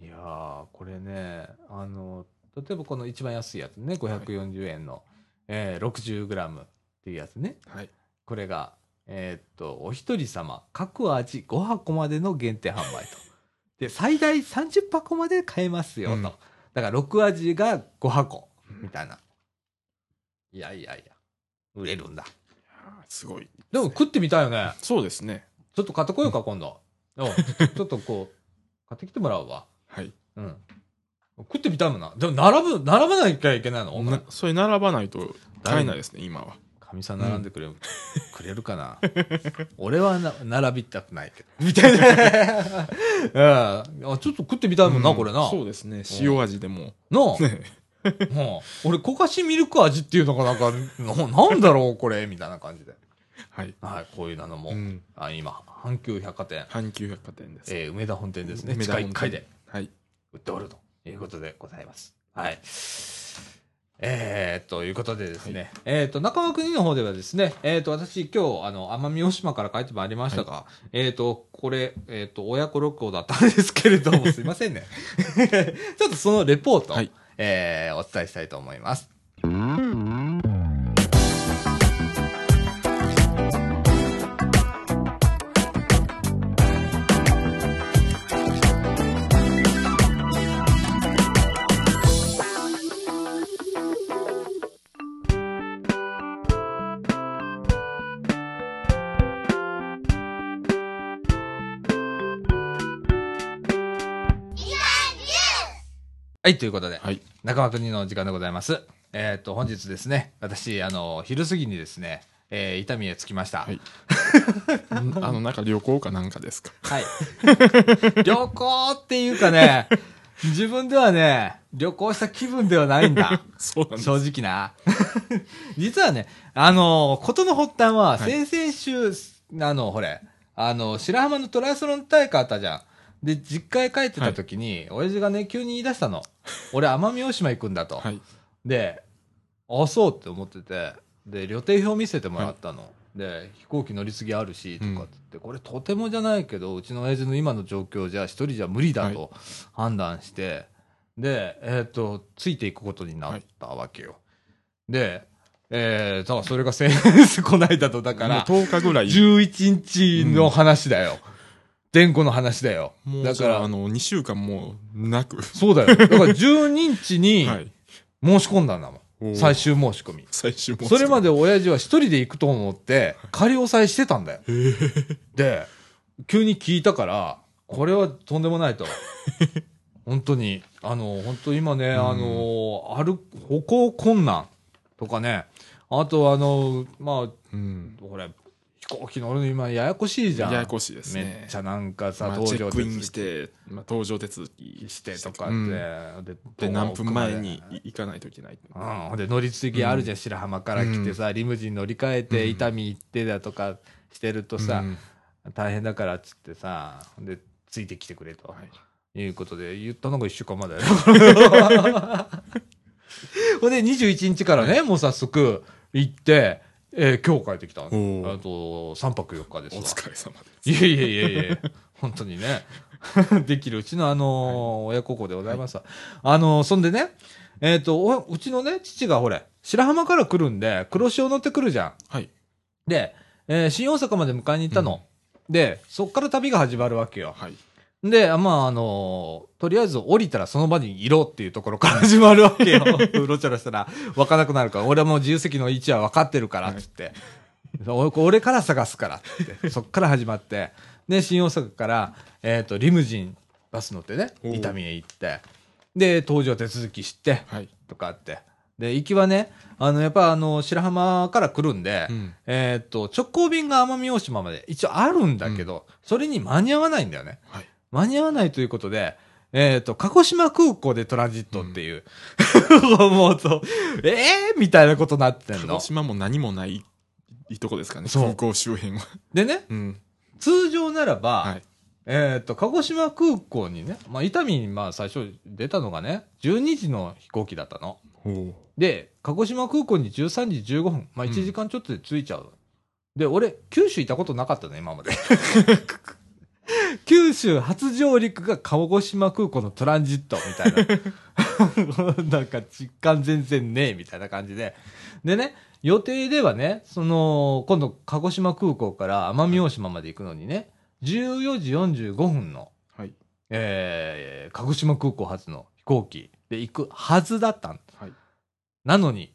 いやー、これね、あの、例えばこの一番安いやつね、540円の、えー 60g っていうやつね。はい。これが、えーっと、お一人様、各味5箱までの限定販売と。で、最大30箱まで買えますよと。うんだから6味が5箱、みたいな。いやいやいや、売れるんだ。すごい。でも食ってみたいよね。そうですね。ちょっと買ってこようか、今度。うんちょっとこう、買ってきてもらうわ。はい。うん。食ってみたいもんな。でも、並ぶ、並ばなきゃいけないの？なそれ並ばないと買えないですね、今は。かみさん並んでくれる、くれるかな？俺はな並びたくないけど。みたいな。うんあちょっと食ってみたいもんな、うんこれな。そうですね。塩味でも。なあ。ね。もう俺、焦がしミルク味っていうのがなんか、ななんだろう、これ、みたいな感じで。はい。はい、こういうのも、うん。あ今、阪急百貨店、阪急百貨店です。えー梅田本店ですね。地梅田本店下1階で。はい。売っておるということでございます。はい。えー、ということでですね、えー、と、中間国の方ではですね、えー、と、私今日、あの、奄美大島から帰ってまいりましたが、えー、と、これ、えー、と、親子録音だったんですけれども、すいませんね。ちょっとそのレポート、はいえー、お伝えしたいと思います。はい、ということで、はい。中間国の時間でございます。えっ、と、本日ですね、私、あの、昼過ぎにですね、えー、伊丹へ着きました。はいん あの、なんか旅行かなんかですか？はい。旅行っていうかね、自分ではね、旅行した気分ではないんだ。そうなんです。正直な。実はね、あの、ことの発端は、はい先々週、あの、ほれ、あの、白浜のトライアスロン大会あったじゃん。で、実家へ帰ってた時に、親父がね、急に言い出したの。俺、奄美大島行くんだと。はい。で、あ、そうって思ってて、で、旅程表見せてもらったの。で、飛行機乗り継ぎあるし、とかっつって、これとてもじゃないけど、うちの親父の今の状況じゃ一人じゃ無理だと判断して、で、えっ、と、ついていくことになったわけよ。で、えー、だそれが先日、こないだと、だから、もう10日ぐらい。11日の話だよ。前後の話だよ。だからあ、の、2週間もうなく。そうだよ。だから12日に はい。申し込んだんだもん。最終申し込み。最終もそれまで親父は一人で行くと思って、仮押さえしてたんだよ。で、急に聞いたから、これはとんでもないと。本当に。あの、本当今ね、んあの、歩く、歩行困難とかね、あとあの、まあ、うん。これ、飛行機乗るの今ややこしいじゃん。ややこしいですね。めっちゃなんかさ、まあ、搭乗チェックインし手続て、まあ、搭乗手続ききしてとかって、うん。でで、何分前に行かないといけない。うん、ほんで乗り継ぎあるじゃん、白浜から来てさ、リムジン乗り換えて、うん。伊丹行ってだとかしてるとさ、うん。大変だからっつってさ、ほんで、ついてきてくれと、はい。い、うことで、言ったのが1週間前だよ。ほんで、21日からね、もう早速行って、えー今日帰ってきたの。あと、3泊4日ですわ。お疲れ様です。いやいやいやいや本当にね。できるうちのあのー親孝行でございますわ。あのーそんでね、えっ、と、おうちのね、父がほれ、白浜から来るんで、黒潮乗ってくるじゃん。はい。で、えー新大阪まで迎えに行ったの。で、そっから旅が始まるわけよ。はい。で、まあ、あのーとりあえず降りたらその場にいろっていうところから始まるわけよ。うろちょろしたら分からなくなるから、俺はもう自由席の位置は分かってるから、つって。俺俺から探すから、つって。そっから始まって。で、新大阪から、えっ、と、リムジンバス乗ってね、伊丹へ行って。で、搭乗手続きして、はい。とかあって。で、行きはね、あの、やっぱあの、白浜から来るんで、うんえーっと、直行便が奄美大島まで一応あるんだけど、それに間に合わないんだよね。はい。間に合わないということで、えーっと、鹿児島空港でトランジットっていう、もうそ う、ええー、みたいなことになってんの鹿児。島も何もない、いいとこですかね。空港周辺は。でね、うん。通常ならば、はい。えーっと、鹿児島空港にね、まあ、伊丹にまあ最初出たのがね、12時の飛行機だったの。ほで、鹿児島空港に13時15分、まあうん1時間ちょっとで着いちゃう。で、俺、九州行ったことなかったの、今まで。九州初上陸が鹿児島空港のトランジットみたいな。なんか実感全然ねえみたいな感じで。でね、予定ではね、その、今度鹿児島空港から奄美大島まで行くのにね、14時45分の、う。はい。えー、鹿児島空港発の飛行機で行くはずだったんはい。なのに、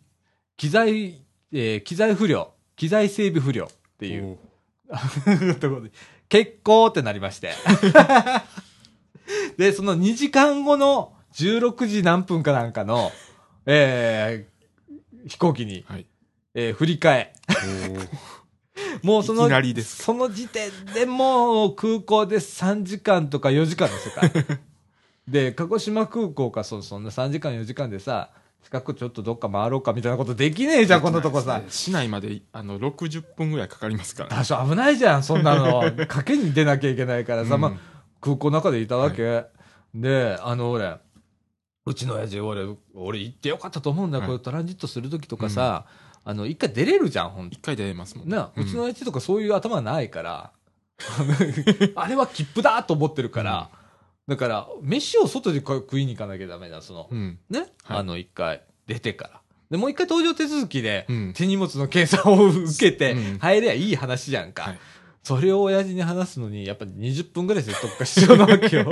機材、えー機材不良、機材整備不良っていうう。ところで、結構ってなりまして。で、その2時間後の16時何分かなんかの、えー飛行機に、はい。えー振り替え。おもうその、その時点でもう空港で3時間とか4時間の世界。で、鹿児島空港か、そそんな3時間4時間でさ、近くちょっとどっか回ろうかみたいなことできねえじゃん、このとこさ。市内まで、あの、60分ぐらいかかりますからね。多少危ないじゃん、そんなの。賭けに出なきゃいけないからさ、うんまあ、空港の中でいたわけ。で、あの、俺、うちの親父、俺、俺行ってよかったと思うんだよ。はいこれトランジットするときとかさ、あの、一回出れるじゃん、ほんと。一回出れますもんな、ううちの親父とかそういう頭ないから、あれは切符だと思ってるから、だから、飯を外で食いに行かなきゃダメだ、その、うん。ね、はいあの、一回出てから。で、もう一回搭乗手続きで、うん手荷物の検査を受けてうん、入ればいい話じゃんか。はいそれを親父に話すのに、やっぱ20分ぐらい説得が必要なわけよ。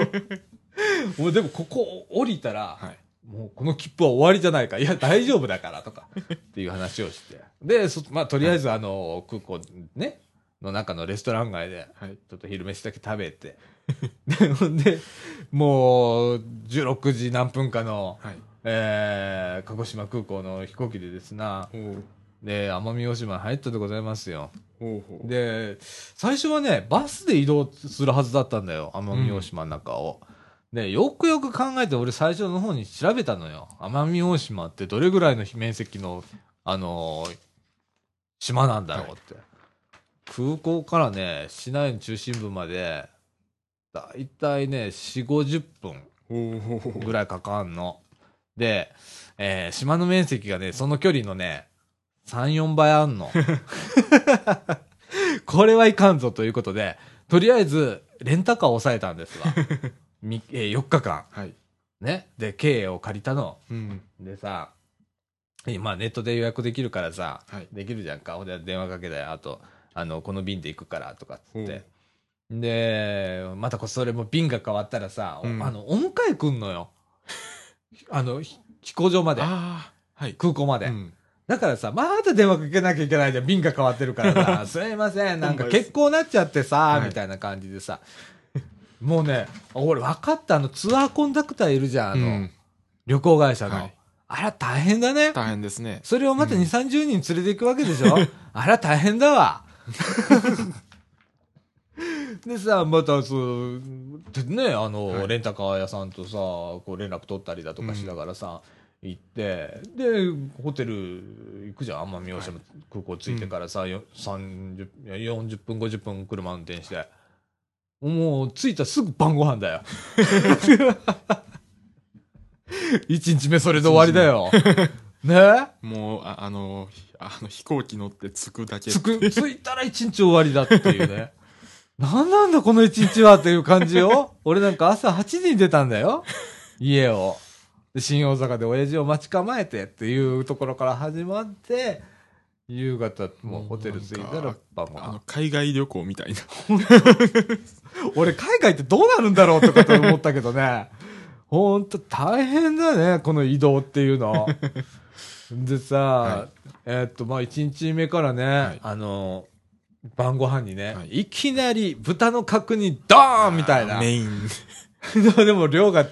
もうでもここ降りたら、はい。もうこの切符は終わりじゃないか。いや、大丈夫だからとか、っていう話をして。で、そまあ、とりあえずあの、空港ね、の中のレストラン街で、はい。ちょっと昼飯だけ食べて。で、ほ んで、もう、16時何分かの、はい。えー、鹿児島空港の飛行機でですな、で、奄美大島に入ったでございますよ。ほうほう。で、最初はね、バスで移動するはずだったんだよ、奄美大島の中を。で、よくよく考えて、俺最初の方に調べたのよ。奄美大島ってどれぐらいの面積の、あのー島なんだろうって。空港からね、市内の中心部まで、だいたいね、4、50分ぐらいかかんの。で、えー島の面積がね、その距離のね、3、4倍あんの。これはいかんぞということで、とりあえず、レンタカーを抑えたんですわ。みえー4日間。はい。ね。で、経営を借りたの。うん。でさ、えまあネットで予約できるからさ、はいできるじゃんか。ほんで電話かけたよ。あと、あの、この便で行くからとかっつって。で、またこそれも便が変わったらさ、おうんあの、お迎え来んのよ。あの、ひ飛行場まで。ああ。はい。空港まで。うんだからさ、まだ電話かけなきゃいけないじゃん。便が変わってるからさ、すいません、なんか欠航になっちゃってさ、はいみたいな感じでさ。もうね、俺分かった、あのツアーコンダクターいるじゃん、あの、うん旅行会社の。はいあら大変だね。大変ですね。それをまた2、30人連れて行くわけでしょ？あら大変だわ。でさ、またそう、でね、あの、はいレンタカー屋さんとさ、こう連絡取ったりだとかしながらさ、行って、で、ホテル行くじゃん、奄美大島空港着いてからさ、よ30いや40分、50分車運転して。もう着いたらすぐ晩ご飯だよ。一日目それで終わりだよ。ね？もう、ああの、あの飛行機乗って着くだけ。つく、着いたら一日終わりだっていうね。なんなんだこの一日はっていう感じよ。俺なんか朝8時に出たんだよ。家を。で、新大阪で親父を待ち構えてっていうところから始まって、夕方もうホテル着いたら晩ご飯あの、海外旅行みたいな。俺海外ってどうなるんだろうとかと思ったけどね。ほんと大変だね、この移動っていうの。でさ、はえーっと、まあ、1日目からね、はいあの、晩ご飯にね、、はいきなり豚の角煮ドーンみたいな。メイン。でも量が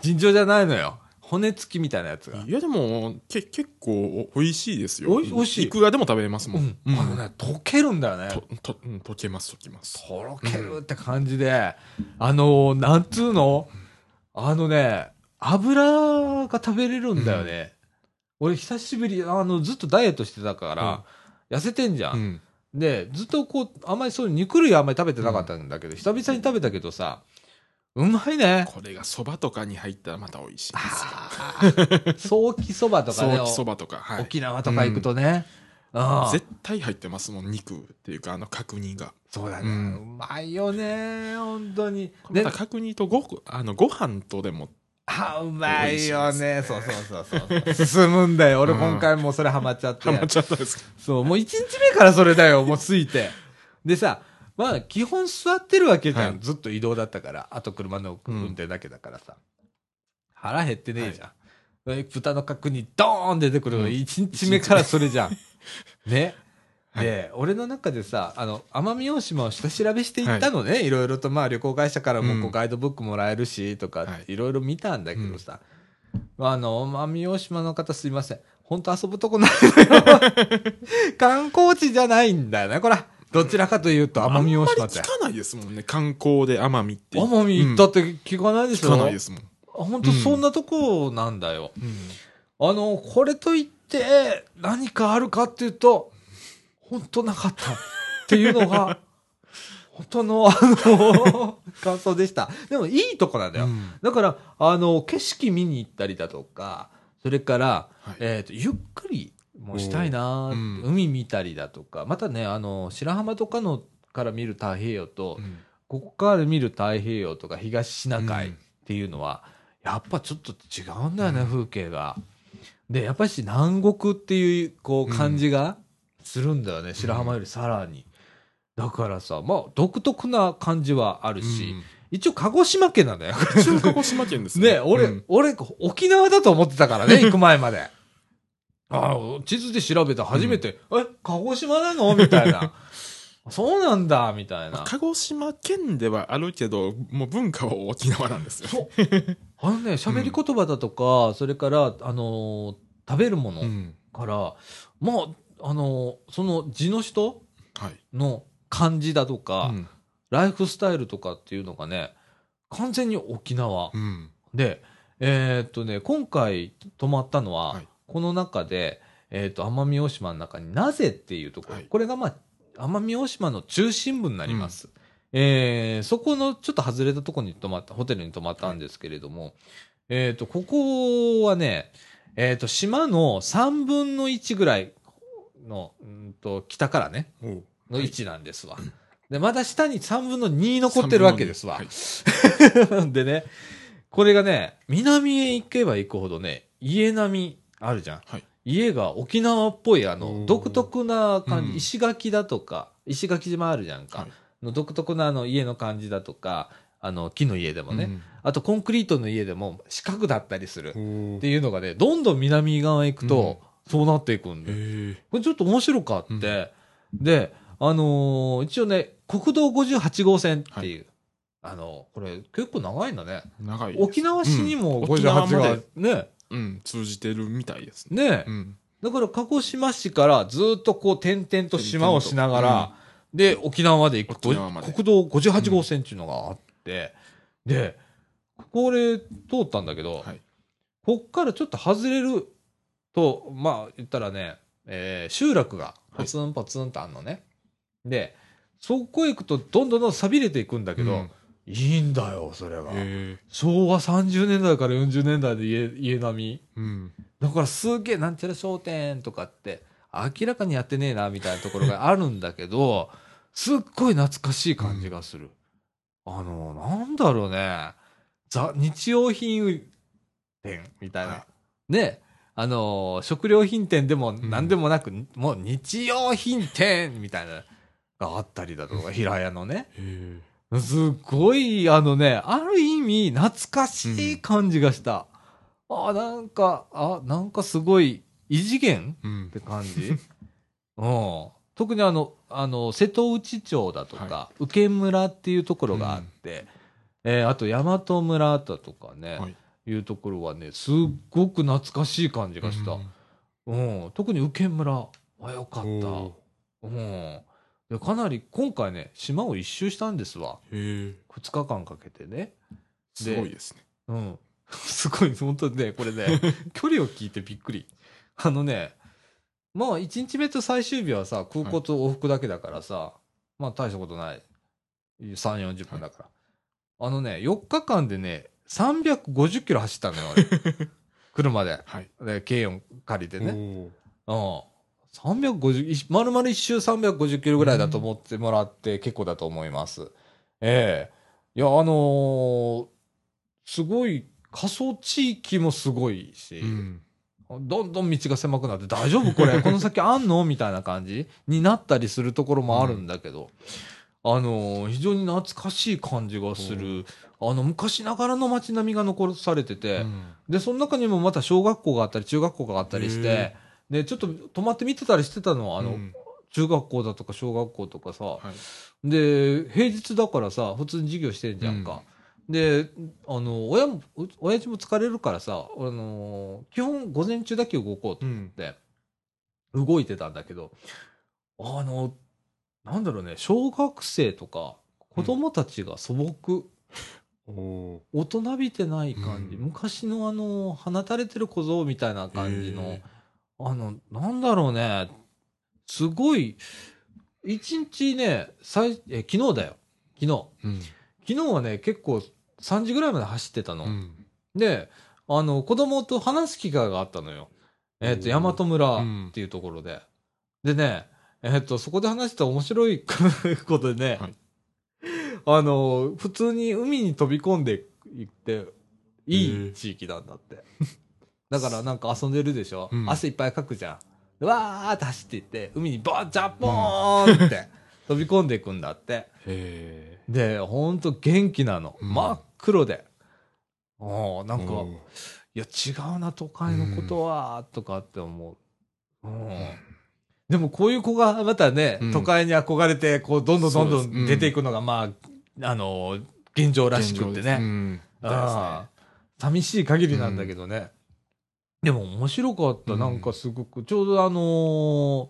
尋常じゃないのよ。骨付きみたいなやつが。いやでも、け、結構美味しいですよ。美味しいいくらでも食べれますもん。うん。あのね、溶けるんだよね。と、と、うん溶けます、溶けます。とろけるって感じで、あのー、なんつうの？あのね、油が食べれるんだよね。俺久しぶり、あの、ずっとダイエットしてたから、痩せてんじゃ。うんん。で、ずっとこう、あんまりそういう肉類あんまり食べてなかったんだけど、久々に食べたけどさ、うまいね。これが蕎麦とかに入ったらまた美味しいですよ。あーソーキそばとかね、ソーキそばとか。はい。沖縄とか行くとね。ああ絶対入ってますもん、肉っていうか、あの角煮が。そうだね、ううんまいよね、本当に。でまた角煮とご、あの、ご飯とでも、あ、うまいよね。美そうそうそうそう。進むんだよ。俺うん今回もそれハマっちゃって。ハマっちゃったんですか？そう、もう一日目からそれだよ、もうついて。でさ、まあ基本座ってるわけじゃん。はいずっと移動だったから。あと車の運転だけだからさ。腹減ってねえじゃん。え豚の角煮ドーン出てくるのうん一日目からそれじゃん。ね？で、俺の中でさ、あの、奄美大島を下調べしていったのね。い、ろいろと、まあ旅行会社からもこううんガイドブックもらえるし、とかはい、いろいろ見たんだけどさ。あの、奄美大島の方すいません。本当遊ぶとこないのよ。観光地じゃないんだよね、これ。どちらかというと、奄美大島ってあんまり聞。かないですもんね。観光で奄美って。奄美行ったって聞かないでしょ、聞かないですもん。本当そんなとこなんだよ。うんあの、これといって何かあるかっていうと、本当なかったっていうのが、本当の、あの、感想でした。でもいいとこなんだよ。うん。だから、あの、景色見に行ったりだとか、それから、はい。えっ、と、ゆっくりもしたいなうん。海見たりだとか、またね、あの、白浜とかのから見る太平洋と、うん。ここから見る太平洋とか東シナ海っうん。ていうのは、やっぱちょっと違うんだよね、うん。風景が。で、やっぱり南国っていう、こう、感じがするんだよね、白浜よりさらに。だからさ、まあ、独特な感じはあるし、うん一応鹿児島県なんだよ。一応鹿児島県ですね。ね、俺、うん俺、沖縄だと思ってたからね、行く前まで。ああ、地図で調べた初めて、え、鹿児島なの？みたいな。そうなんだ、みたいな。鹿児島県ではあるけど、もう文化は沖縄なんですよ。そう。あのね、喋り言葉だとか、それから、あのー食べるものうんから、まあ、あのーその地の人はい。の感じだとか、うんライフスタイルとかっていうのがね、完全に沖縄。うん。で、えーっとね、今回泊まったのは、はいこの中で、えーっと、奄美大島の中になぜっていうところ、はいこれがまあ、奄美大島の中心部になります。えーそこのちょっと外れたところに泊まった、ホテルに泊まったんですけれども、えーっと、ここはね、えーっと、島の3分の1ぐらいの、うんと、北からね、の位置なんですわ。で、まだ下に3分の2残ってるわけですわ。はい でね、これがね、南へ行けば行くほどね、家並みあるじゃん。はい家が沖縄っぽい、あの、独特な感じ、うん石垣だとか、石垣島あるじゃんか。はいの独特なあの家の感じだとか、あの、木の家でもね。うんあと、コンクリートの家でも四角だったりする。っていうのがね、どんどん南側へ行くと、そうなっていくんで。これちょっと面白かって、で、あのー一応ね、国道58号線っていう、あの、これ結構長いんだね。長い。沖縄市にもうん。58沖縄まがで、ね、うん、通じてるみたいですね。ね、うん。だから鹿児島市からずっとこう点々と島をしながら、で、沖縄まで行くと、国道58号線っていうのがあって、で、これ通ったんだけど、はい。こっからちょっと外れると、まあ言ったらね、えー集落がポツンポツンとあんのね。で、そこへ行くとどんどんどん錆びれていくんだけど、うんいいんだよ、それが。昭和30年代から40年代で家家並み。うん。だからすげえなんちゃら商店とかって明らかにやってねえなみたいなところがあるんだけど、すっごい懐かしい感じがする。あの、なんだろうね。ザ、日用品店みたいな。はね。あの、食料品店でもん何でもなく、もう日用品店みたいながあったりだとか、平屋のね。へすっごい、あのね、ある意味、懐かしい感じがした。あ、なんか、あ、なんかすごい、異次元え。うんっ。て感じ うん。特にあの、あの、瀬戸内町だとか、は受村っていうところがあって、えーあと大和村だとかね、はいい、うところはね、すっごく懐かしい感じがした。うん。特に受村はよかった。おうん。でかなり、今回ね、島を一周したんですわ。へえ。2日間かけてね。すごいですね。うん。すごい、本当にね、これね、距離を聞いてびっくり。あのね、まあ、1日目と最終日はさ、空港と往復だけだからさ、まあ、大したことない。3、40分だから。あのね、4日間でね、350キロ走ったのよ、俺。車で。はい。で、軽音借りてね。ね。うん。350、い丸々一周350キロぐらいだと思ってもらって結構だと思います。ええいや、あのーすごい、仮想地域もすごいし、うん。どんどん道が狭くなって、大丈夫？これ この先あんの？みたいな感じ？になったりするところもあるんだけど、あのー非常に懐かしい感じがする、あの、昔ながらの街並みが残されてて、で、その中にもまた小学校があったり、中学校があったりしてへ、で、ちょっと泊まって見てたりしてたの、あの、うん中学校だとか小学校とかさ、はい。で、平日だからさ、普通に授業してんじゃんか。で、あの、親も、う親父も疲れるからさ、あの、基本午前中だけ動こうとうん。で、動いてたんだけど、あの、なんだろうね、小学生とか、子供たちが素朴、お大人びてない感じ、うん昔のあの、放たれてる小僧みたいな感じの、へあの、なんだろうね、すごい、一日ね、最え昨日だよ。昨日。うん。昨日はね、結構3時ぐらいまで走ってたの。うん。で、あの、子供と話す機会があったのよ。えっ、ー大和村っていうところで。でね、えっ、と、そこで話した面白いことでね、はいあの、普通に海に飛び込んでいって、いい地域なんだって。だからなんか遊んでるでしょ、うん汗いっぱいかくじゃん。でわーって走っていって、海にバージャポーンって飛び込んでいくんだって。で、ほんと元気なの。うん真っ黒で。おーなんか、いや、違うな、都会のことは、とかって思う。うんでも、こういう子がまたね、うん都会に憧れて、こう、どんどんどんどん出ていくのが、まあ、あの、現状らしくってね。うん。寂しい限りなんだけどね。でも、面白かった。うんなんかすごく、ちょうどあのー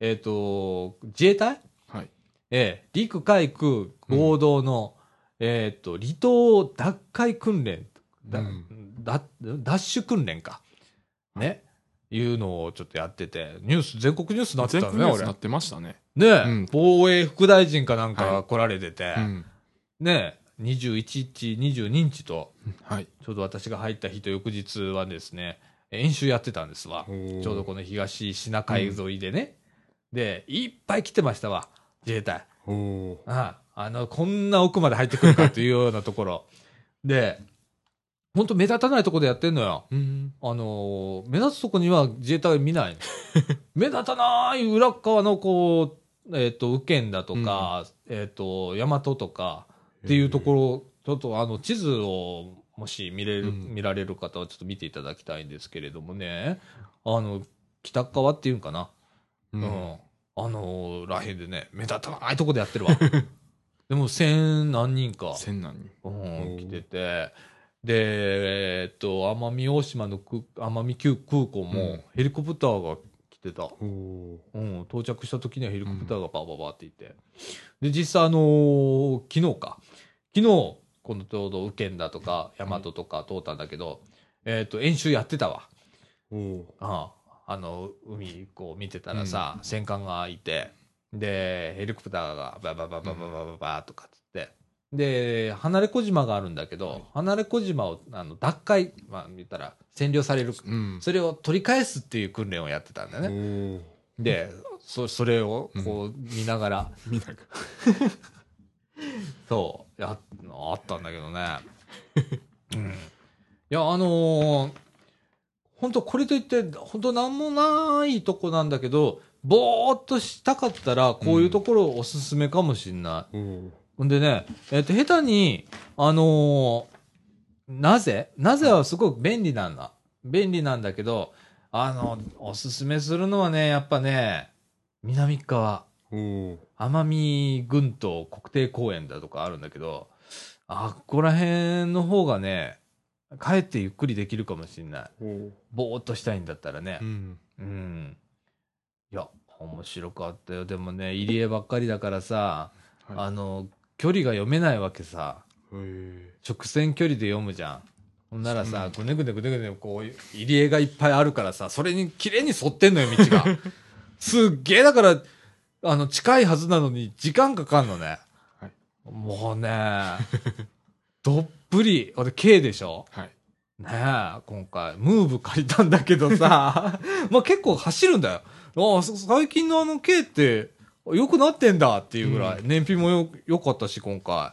えっ、と、自衛隊？はい。ええ、陸海空合同の、えっ、と、離島奪回訓練、だうんだ奪取訓練か。ね。いうのをちょっとやってて、ニュース、全国ニュースになって全たのね、俺国ニュースな。ってましたね。ねえ、うん防衛副大臣かなんかはいが来られてて、うん。ねえ、21日、22日と、はい。ちょうど私が入った日と翌日はですね、演習やってたんですわ。ちょうどこの東シナ海沿いでね。で、いっぱい来てましたわ、自衛隊。ああの、こんな奥まで入ってくるかというようなところ。で、ほんと目立たないところでやってんのよ。うん。あのー目立つとこには自衛隊は見ないの。目立たない裏側のこう、えっ、と、右県だとか、えっ、と、大和とか、っていうところ、ちょっとあの地図をもし見れる、うん見られる方はちょっと見ていただきたいんですけれどもね、あの、北側っていうんかな。ううんん。あのらへんでね、目立たないとこでやってるわ。でも千何人か、千何人。うん、ー来てて、で、えっと、奄美大島の空奄美空空港もうんヘリコプターが来てた。おお。うん、到着した時にはヘリコプターがバーバーバーっていて。で、実際あのー昨日か。昨日、このちょうど右県だとか、大和とか通ったんだけど、えっ、と、演習やってたわ。あああの、海こう見てたらさ、戦艦がいて、で、ヘリコプターがババババババババーとかっで、離れ小島があるんだけど、はい離れ小島をあの奪回、まあ見たら占領される、うん。それを取り返すっていう訓練をやってたんだよね。で、そ、それをこう見ながら、みんなが。そう、や、あったんだけどね。うん。いや、あのー本当これといって、本当なんもないとこなんだけど、ぼーっとしたかったら、こういうところおすすめかもしんない。おお。ほんでね、えっ、と、下手に、あのーなぜなぜはすごく便利なんだ。便利なんだけど、あの、おすすめするのはね、やっぱね、南側。おお。奄美群島国定公園だとかあるんだけど、あっこら辺の方がね、帰ってゆっくりできるかもしんない。ぼーっとしたいんだったらねう。ん。うん。いや、面白かったよ。でもね、入り江ばっかりだからさ、はいあの、距離が読めないわけさ。直線距離で読むじゃん。ほんならさ、うんぐねぐねぐねぐね、こう、入り江がいっぱいあるからさ、それに綺麗に沿ってんのよ、道が。すっげえ、だから、あの、近いはずなのに、時間かかんのね。はいもうね、どっぷり、俺、K でしょ？はい。ねえ、今回、ムーブ借りたんだけどさ、まあ結構走るんだよ。ああ、そ最近のあの K って、良くなってんだっていうぐらい、う燃費もよ、良かったし、今回。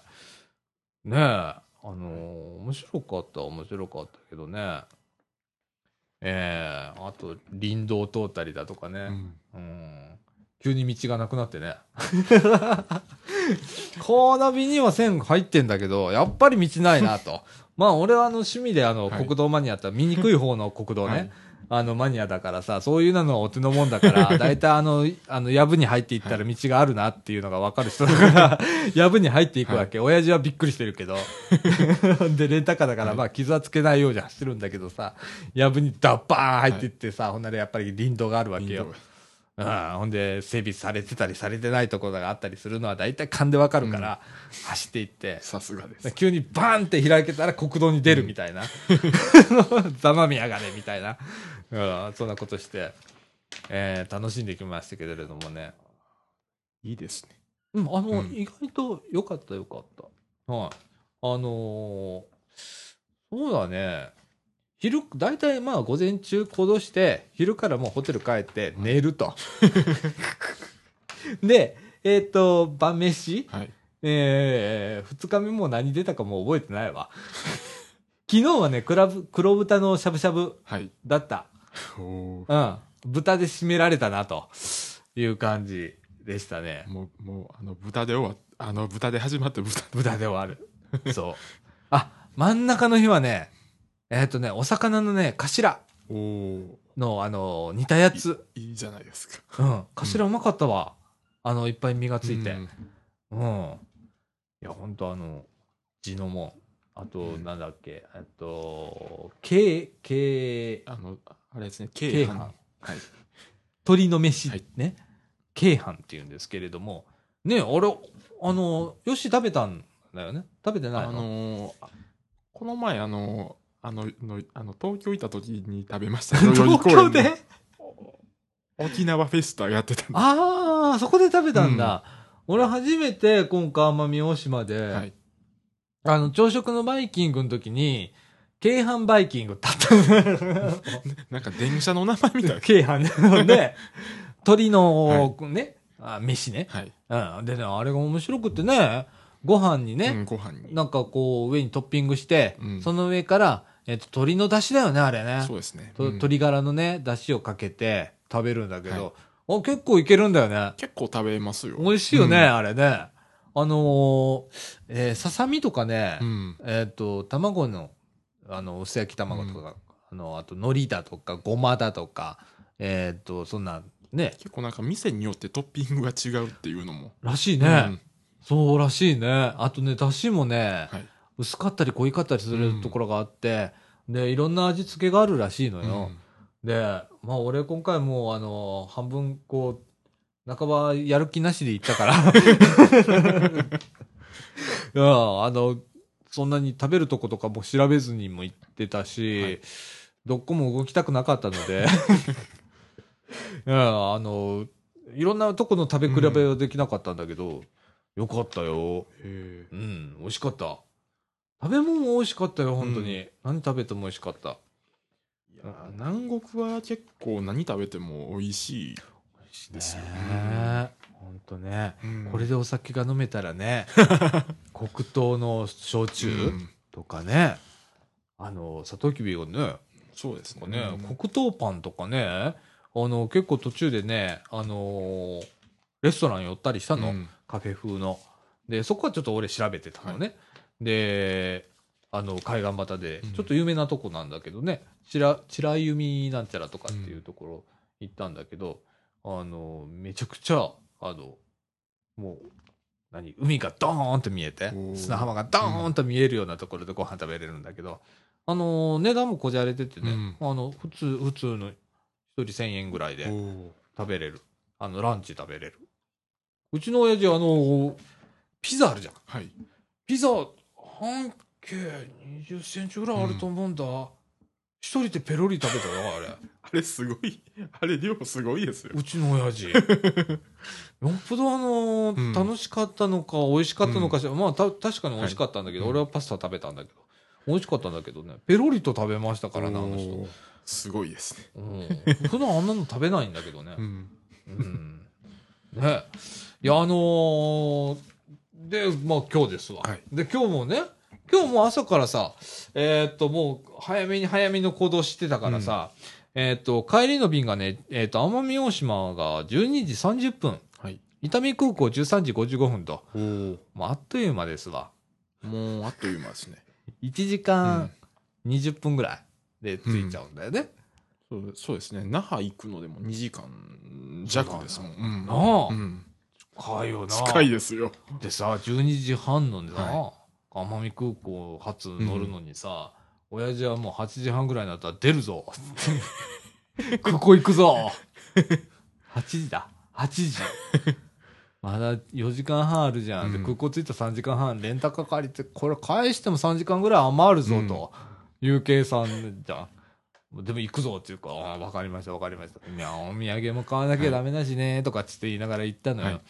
ねえ、あのー面白かった、面白かったけどね。ええあと、林道を通ったりだとかね。うん。うん急に道がなくなってね。コーナビには線入ってんだけど、やっぱり道ないなと。まあ俺はあの趣味であのはい国道マニアって見にくい方の国道ね。はいあのマニアだからさ、そういうのはお手のもんだから、だいたいあの、あの、藪に入っていったら道があるなっていうのがわかる人だから、藪に入っていくわけ。親父はびっくりしてるけど。で、レンタカーだから、まあ傷はつけないように走るんだけどさ、藪にダッバーン入っていってさ、ほんならやっぱり林道があるわけよ。うん、ほんで、整備されてたりされてないところがあったりするのは大体勘でわかるから、走っていって、さすがです。急にバーンって開けたら国道に出るみたいな。ざまみやがれみたいな。うん、そんなことして、えー楽しんできましたけれどもね。いいですね。うん、あの、うん意外と良かった良かった。はい。あのーそうだね。昼、大体まあ午前中行動して、昼からもうホテル帰って寝ると。で、えっ、と、晩飯はい。えー、二日目もう何出たかもう覚えてないわ。昨日はね、クラブ、黒豚のしゃぶしゃぶはい。だった。おお。うん。豚で締められたな、という感じでしたね。もう、もう、あの、豚で終わっ、あの、豚で始まって豚。豚で終わる。そう。あ、真ん中の日はね、えっ、とね、お魚のね、頭おお。の、あの、煮たやつ。いいじゃないですか。うん。頭うまかったわ。あの、いっぱい身がついて。うんうん。いや、ほんとあの、地のもん。あと、うんなんだっけ、えっと、け、け、あの、あれですね、京京阪阪。はい。鶏の飯はいね。京阪って言うんですけれども、ね、あれ、あの、よし食べたんだよね。食べてないあののーこの前、あのーあの、のあの東京行った時に食べました。東京で？沖縄フェスタやってたんで。ああ、そこで食べたんだ。俺初めて今回奄美大島で、はい。あの、朝食のバイキングの時に、京阪バイキングだった。なんか電車の名前みたい。京阪で、鶏の、ね、あ飯ね。はい。うん。でね、あれが面白くってね、ご飯にね、うん、ご飯に。なんかこう、上にトッピングして、うんその上から、えっと、鶏の出汁だよね、あれね。そうですね。鶏ガラのね、出汁をかけて食べるんだけど、あ結構いけるんだよね。結構食べますよ。美味しいよね、うんあれね。あのーえーささみとかね、うん。えっ、と、卵の、あの、薄焼き卵とか、あの、あと、海苔だとか、ごまだとか、えっ、と、そんな、ね、結構なんか店によってトッピングが違うっていうのも。らしいね。そうらしいね。あとね、だしもね、はい。薄かったり濃いかったりするところがあって、で、いろんな味付けがあるらしいのよ。で、まあ俺今回もうあの、半分こう、半ばやる気なしで行ったから。いや、あの、そんなに食べるとことかも調べずにも行ってたし、はいどこも動きたくなかったので、いや、あの、いろんなとこの食べ比べはできなかったんだけど、よかったよ。へうん、美味しかった。食べ物も美味しかったよ、本当に。う何食べても美味しかった。え。いや、南国は結構何食べても美味しい。ですよね。本当ね。うんこれでお酒が飲めたらね、黒糖の焼酎うんとかね、あの、サトウキビをね、そうですね。ね、うん黒糖パンとかね、あの、結構途中でね、あのーレストラン寄ったりしたの、うんカフェ風の。で、そこはちょっと俺調べてたのね。で、あの、海岸端でうん、ちょっと有名なとこなんだけどね、ちら、ちらゆみなんちゃらとかっていうところ行ったんだけど、あの、めちゃくちゃ、あの、もう、何海がドーンと見えて砂浜がドーンと見えるようなところでご飯食べれるんだけど、あの、値段もこじゃれててね、うんあの、普通、普通の一人1000円ぐらいで食べれる。あの、ランチ食べれる。うちの親父、あの、ピザあるじゃん。はい。ピザ、半径20センチぐらいあると思うんだ。一人でペロリ食べたよ、あれ。あれすごい、あれ量すごいですよ。うちの親父。よっぽどあのうん楽しかったのか、美味しかったのかしら、まあた、確かに美味しかったんだけど、はい俺はパスタ食べたんだけど、美味しかったんだけどね、ペロリと食べましたからね、あの人。すごいですね。うん。普段あんなの食べないんだけどね。うん。うん。ね。いや、あのーで、まあ今日ですわ。はいで、今日もね、今日も朝からさ、えーっと、もう早めに早めの行動してたからさ、えーっと、帰りの便がね、えーっと、奄美大島が12時30分、はい。伊丹空港13時55分と。もうあっという間ですわ。もうあっという間ですね。1時間20分ぐらいで着いちゃうんだよね。そうそうですね。那覇行くのでも2時間弱ですもん。うんなあうん。近いよな。近いですよ。でさ、12時半のさ、は奄美空港初乗るのにさ、親父はもう8時半ぐらいになったら出るぞ。空港行くぞ。8時だ。8時。まだ4時間半あるじゃん。でうん空港着いたら3時間半、レンタカー借りて、これ返しても3時間ぐらい余るぞ、という計算じゃん。でも行くぞっていうか、ああ、わかりました、わかりました。いや、お土産も買わなきゃダメだしね、とかっつって言いながら行ったのよ。はい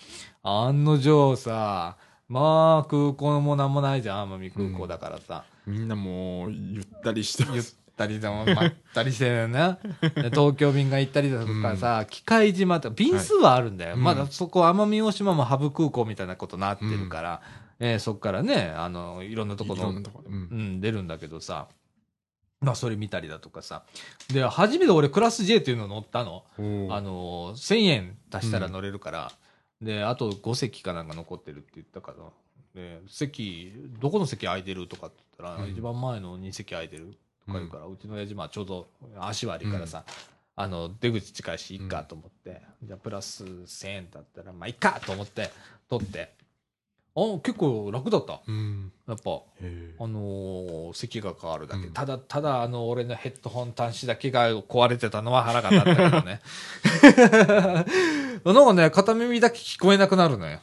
案の定さ、まあ空港もなんもないじゃん、奄美空港だからさ。みんなもうゆったりしてまゆっす。たりでもまったりしてるよね。で 東京便が行ったりだとかさ、機械島って、便数はあるんだよ。はいまだそこ奄美大島もハブ空港みたいなことになってるから、えーそっからね、あの、いろんなところうん、出るんだけどさ、まあそれ見たりだとかさ。で、初めて俺クラス J っていうの乗ったの。あの、1000円足したら乗れるから、で、あと5席かなんか残ってるって言ったから、で、席、どこの席空いてるとかって言ったら、うん。一番前の2席空いてるとか言うから、うちの親父、まあちょうど足悪いからさ、あの、出口近いし、いっかと思って、じゃあプラス1000円だったら、まあいっかと思って、取って、あ、結構楽だった。うん。やっぱ、へあのー席が変わるだけ。うんただ、ただ、あの、俺のヘッドホン端子だけが壊れてたのは腹が立ったけどね。なんかね、片耳だけ聞こえなくなるのよ。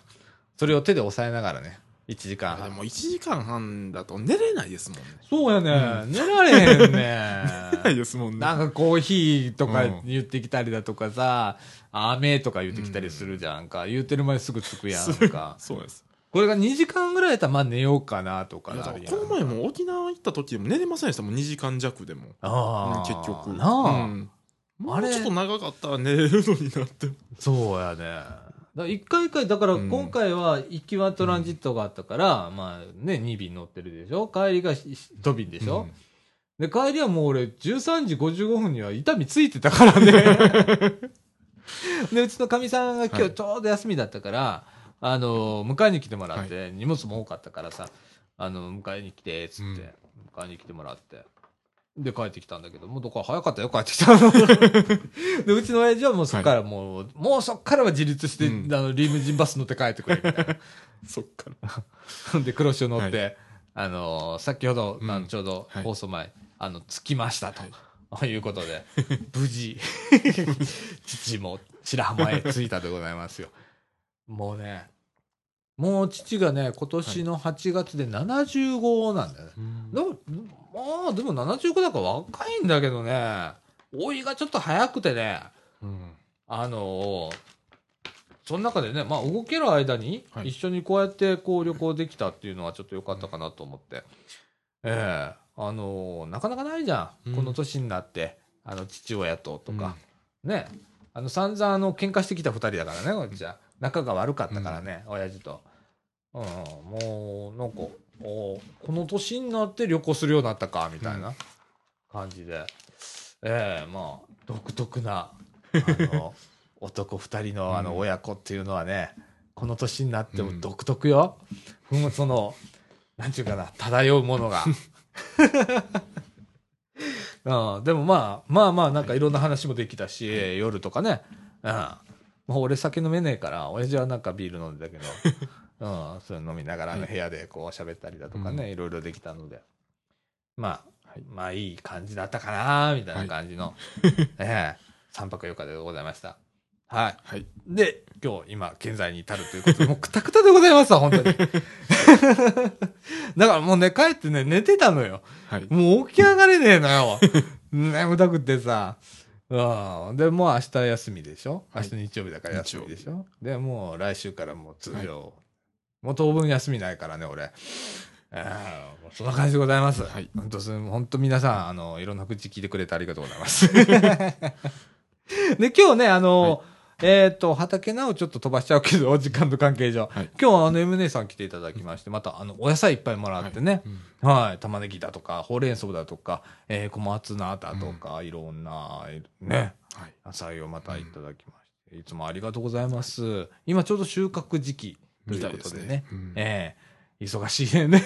それを手で押さえながらね。1時間でも1時間半だと寝れないですもんね。そうやね、寝られへん寝ね。ないですもんね。なんかコーヒーとかうん言ってきたりだとかさ、雨とか言ってきたりするじゃんか。言ってる前にすぐ着くやんか。そうです。これが2時間ぐらいやったらまあ寝ようかなとかいやなるやんこの前も沖縄行った時でも寝れませんでしたもん、2時間弱でも。ああ、結局。なあ、うんもあれうちょっと長かったら寝れるのになって。そうやね。だから一回一回、だからうん今回は行きはトランジットがあったから、まあね、2便乗ってるでしょ？帰りが1便でしょ、で、帰りはもう俺13時55分には伊丹ついてたからね。で、うちのかみさんが今はい日ちょうど休みだったから、あの、迎えに来てもらって、荷物も多かったからさ、あの、迎えに来て、つって、うん迎えに来てもらって。で、帰ってきたんだけど、もうどこか早かったよ、帰ってきたの。で、うちの親父はもうそっからもう、もうそっからは自立して、うんあの、リムジンバス乗って帰ってくれみたいな。そっから。で、黒潮乗って、はあのー先ほど、うんあのちょうどはい放送前、あの、着きましたと、はいい、うことで、無事、父も白浜へ着いたでございますよ。もうね、もう父がね、今年の8月で75なんだよね。でも、まあ、でも75だから若いんだけどね、老いがちょっと早くてね、うん。あのーその中でね、まあ、動ける間にはい一緒にこうやってこう旅行できたっていうのはちょっと良かったかなと思って。ええあのーなかなかないじゃん。うんこの年になって、あの、父親ととか。ね。あの、散々あの、喧嘩してきた二人だからね、こっちは。仲が悪かったからね、親父と。うん、もう、なんか、おこの年になって旅行するようになったか、みたいな感じで。ええまあ、独特な、あの、男二人のあのうん親子っていうのはね、この年になってうんも独特よ。うん、その、なんちゅうかな、漂うものが。うん、でもまあ、まあまあ、なんかいろんな話もできたし、夜とかね。うん。まあ、俺酒飲めねえから、親父はなんかビール飲んでたけど、うん、それ飲みながらあのはい部屋でこう喋ったりだとかね、いろいろできたので。まあ、はいまあいい感じだったかな、みたいな感じの、ええ、3泊4日でございました。はい。はい。で、今日、今、現在に至るということで、もうくたくたでございますわ、本当に。だからもうね、帰ってね、寝てたのよ。はい。もう起き上がれねえのよ。眠たくってさ。うん。で、もう明日休みでしょ？明はい日日曜日だから休みでしょ？で、もう来週からもう通常。もう当分休みないからね、俺。あそんな感じでございます。はい本当す本当皆さん、あの、いろんな口聞いてくれてありがとうございます。で、今日ね、あの、えっ、と、畑菜をちょっと飛ばしちゃうけど、時間の関係上。はい今日はあの、M 姉さん来ていただきまして、また、あの、お野菜いっぱいもらってね。うんはい。玉ねぎだとか、ほうれん草だとか、えー、小松菜だとか、いろんな、ね、はい。野菜をまたいただきまして、いつもありがとうございます。今ちょうど収穫時期ということでね。うんええ忙しいね。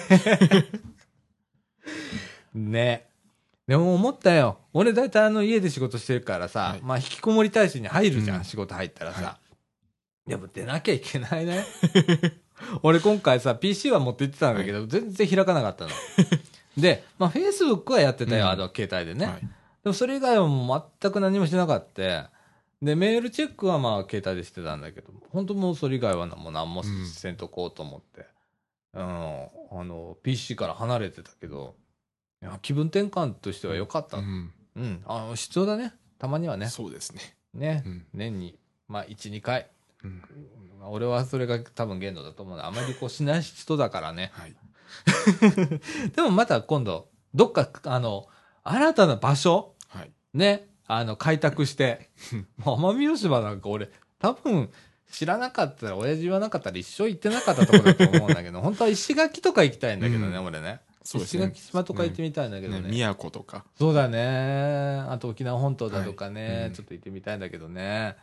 ね。でも思ったよ。俺大体あの家で仕事してるからさ、はいまあ引きこもり体制に入るじゃん、うん仕事入ったらさ。はでも出なきゃいけないね。俺今回さ、PC は持って行ってたんだけど、全然開かなかったの。で、まあ Facebook はやってたよ、うんあの携帯でね。はい。でもそれ以外はもう全く何もしなかった。で、メールチェックはまあ携帯でしてたんだけど、本当もうそれ以外はもう何もせんとこうと思って。うん、あの、PC から離れてたけど、気分転換としては良かった。ううん、んあの必要だね。たまにはね。そうですね。ね、うん年に、まあ1、2回。うん俺はそれが多分限度だと思うのあまりこうしない人だからね。はい。でもまた今度、どっか、あの、新たな場所はい。ね、あの、開拓して、もう奄美大島なんか俺、多分、知らなかったら、親父言わなかったら一生行ってなかったところだと思うんだけど、本当は石垣とか行きたいんだけどね、うん俺ね。そうですね石垣島とか行ってみたいんだけどね。ね宮古とか。そうだね。あと沖縄本島だとかね、はいうんちょっと行ってみたいんだけどね。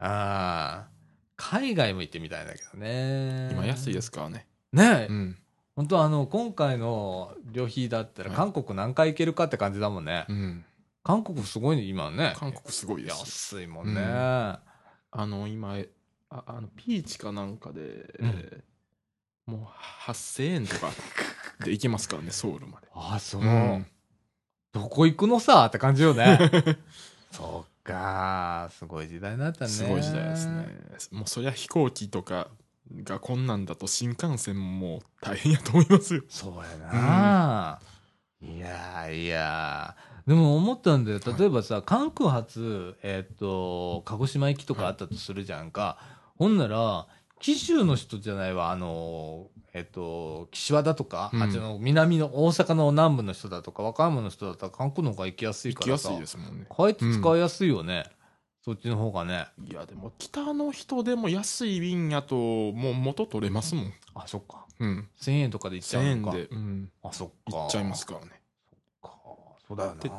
ああ、海外も行ってみたいんだけどね。今安いですからね。ね、うん。本当あの、今回の旅費だったらはい韓国何回行けるかって感じだもんね。うん。韓国すごいね、今ね。韓国すごいです。安いもんね。うんあの、今、えああの、ピーチかなんかで、うんもう8000円とかで行けますからね、ソウルまで。あ、そう、うんどこ行くのさって感じよね。そっか。すごい時代になったね。すごい時代ですね。もうそりゃ飛行機とかがこんなんだと新幹線ももう大変やと思いますよ。そうやな。いやーいやーでも思ったんだよ。例えばさ、関空発、えっ、と、鹿児島行きとかあったとするじゃんか。ほんなら、紀州の人じゃないわ、あの、えっ、と、岸和田とか、うんあっちの南の大阪の南部の人だとか、和歌山の人だったら関空の方が行きやすいからさ。行きやすいですもんね。かえって使いやすいよね。そっちの方がね。いや、でも北の人でも安い便やともう元取れますもん。あ、そっか。うん。1000円とかで行っちゃ1000うのか。円で、うん、あ、そっか。行っちゃいますからね。か。そうだよでな。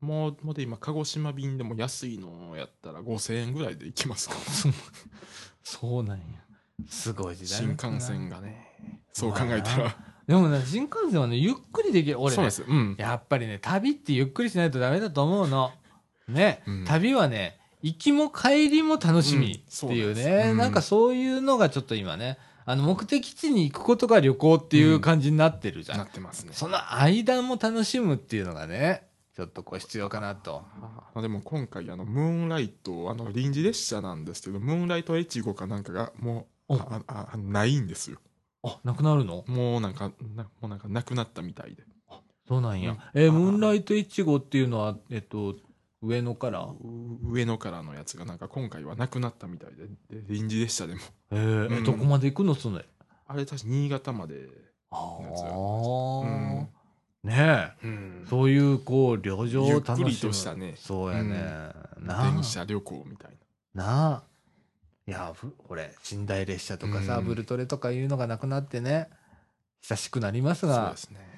もう、もうで今、鹿児島便でも安いのやったら5000円ぐらいで行きますから。そうなんや。すごい時代新幹線がね。そう考えたら。でもね、新幹線はね、ゆっくりできる。俺ねそうで、す。うん。やっぱりね、旅ってゆっくりしないとダメだと思うの。ね、うん旅はね、行きも帰りも楽しみっていうね、なんうんなんかそういうのがちょっと今ね、あの、目的地に行くことが旅行っていう感じになってるじゃん。なってますね。その間も楽しむっていうのがね、ちょっとこう必要かなと。あでも今回あのムーンライトあの臨時列車なんですけどムーンライト越後かなんかがもうおあああないんですよ。あ、なくなるの？もうなんかなもうなんかなくなったみたいで。そうなんや。うん。えームーンライトイチゴっていうのは、えっと、上野から？う上野からのやつがなんか今回はなくなったみたいで。で臨時列車でも。えー。えうん。どこまで行くのそれ？あれ確か新潟まであやつがあ、ねえ。うん。そういう、こう、旅情を楽しむ。ゆっくりとしたね。そうやね。なあ。電車旅行みたいなあ。いや、ふこれ、寝台列車とかさ、うんブルトレとかいうのがなくなってね、久しくなりますがなそうで、すね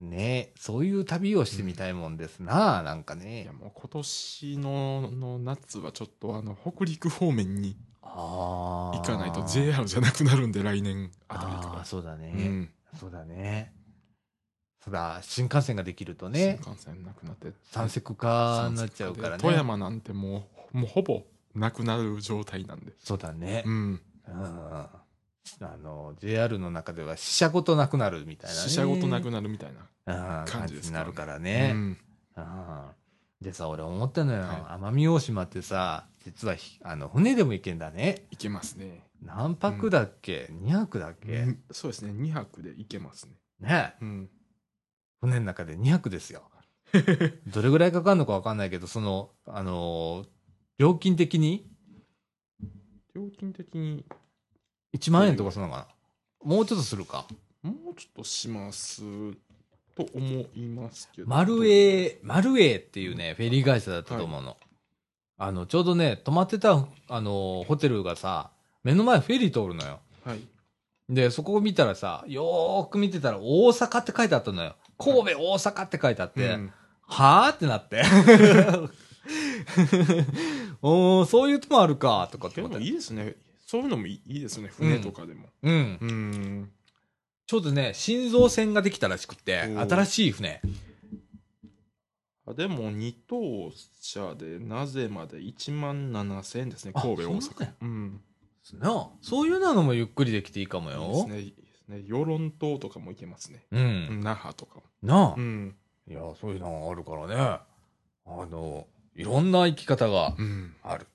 ねそういう旅をしてみたいもんですなあ、なんかいねや。もう今年のの夏はちょっとあの北陸方面に。行かないと JR じゃなくなるんで来年あたりかそうだね。うんそうだね。そうだ、新幹線ができると新ね、幹線なくなって三セク化になっちゃうからね。富山なんてもうもうほぼなくなる状態なんでそうだねう。んうん。あの、JR の中では死者ごとなくなるみたいなね。死者ごとなくなるみたいなな感じ感じですからになるからうね。んああでさ、俺思ったのよ。は奄美大島ってさ、実はひあの船でも行けんだね。行けますね何泊だっけ、?2 泊だっけ、うんそうですね2泊で行けますねねうん船の中で2泊ですよ。どれぐらいかかるのかわかんないけど、その、あのー料金的に？料金的に1万円とかするのかな？もうちょっとするか。もうちょっとしますと思いますけどマルエー、マルエーっていうね、フェリー会社だったと思うの。あの、ちょうどね、泊まってた、あの、ホテルがさ、目の前フェリー通るのよ。はいで、そこを見たらさ、よーく見てたら大阪って書いてあったのよ。神戸大阪って書いてあって、うんはーってなって。おー、そういうともあるか、とかって。いいですね。そういうのもいいですね。船とかでも。うん。うん。ちょうどね、心臓船ができたらしくって、新しい船。あでも二等車でなぜまで1万7000円ですね。あ神戸大阪。うんなあそういうのもゆっくりできていいかもよ。いいですね。与論島とかも行けますね。うん。那覇とかも。なあ、うん。いや、そういうのがあるからね。あの、いろんな生き方がうんある。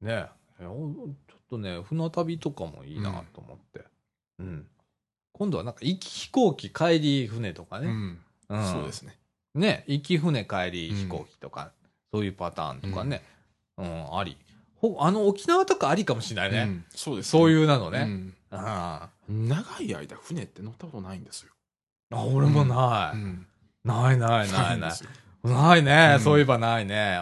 ねちょっとね、船旅とかもいいなと思って。うん。今度はなんか、行き飛行機、帰り船とかね。うんうんそうですねね、行き船、帰り飛行機とか、そういうパターンとかね。うん、あり。ほあの、沖縄とかありかもしれないね。うんそうですそうういうなのね。長い間船って乗ったことないんですよあ、俺もない。うんないないないないないね、うんそういえばないね。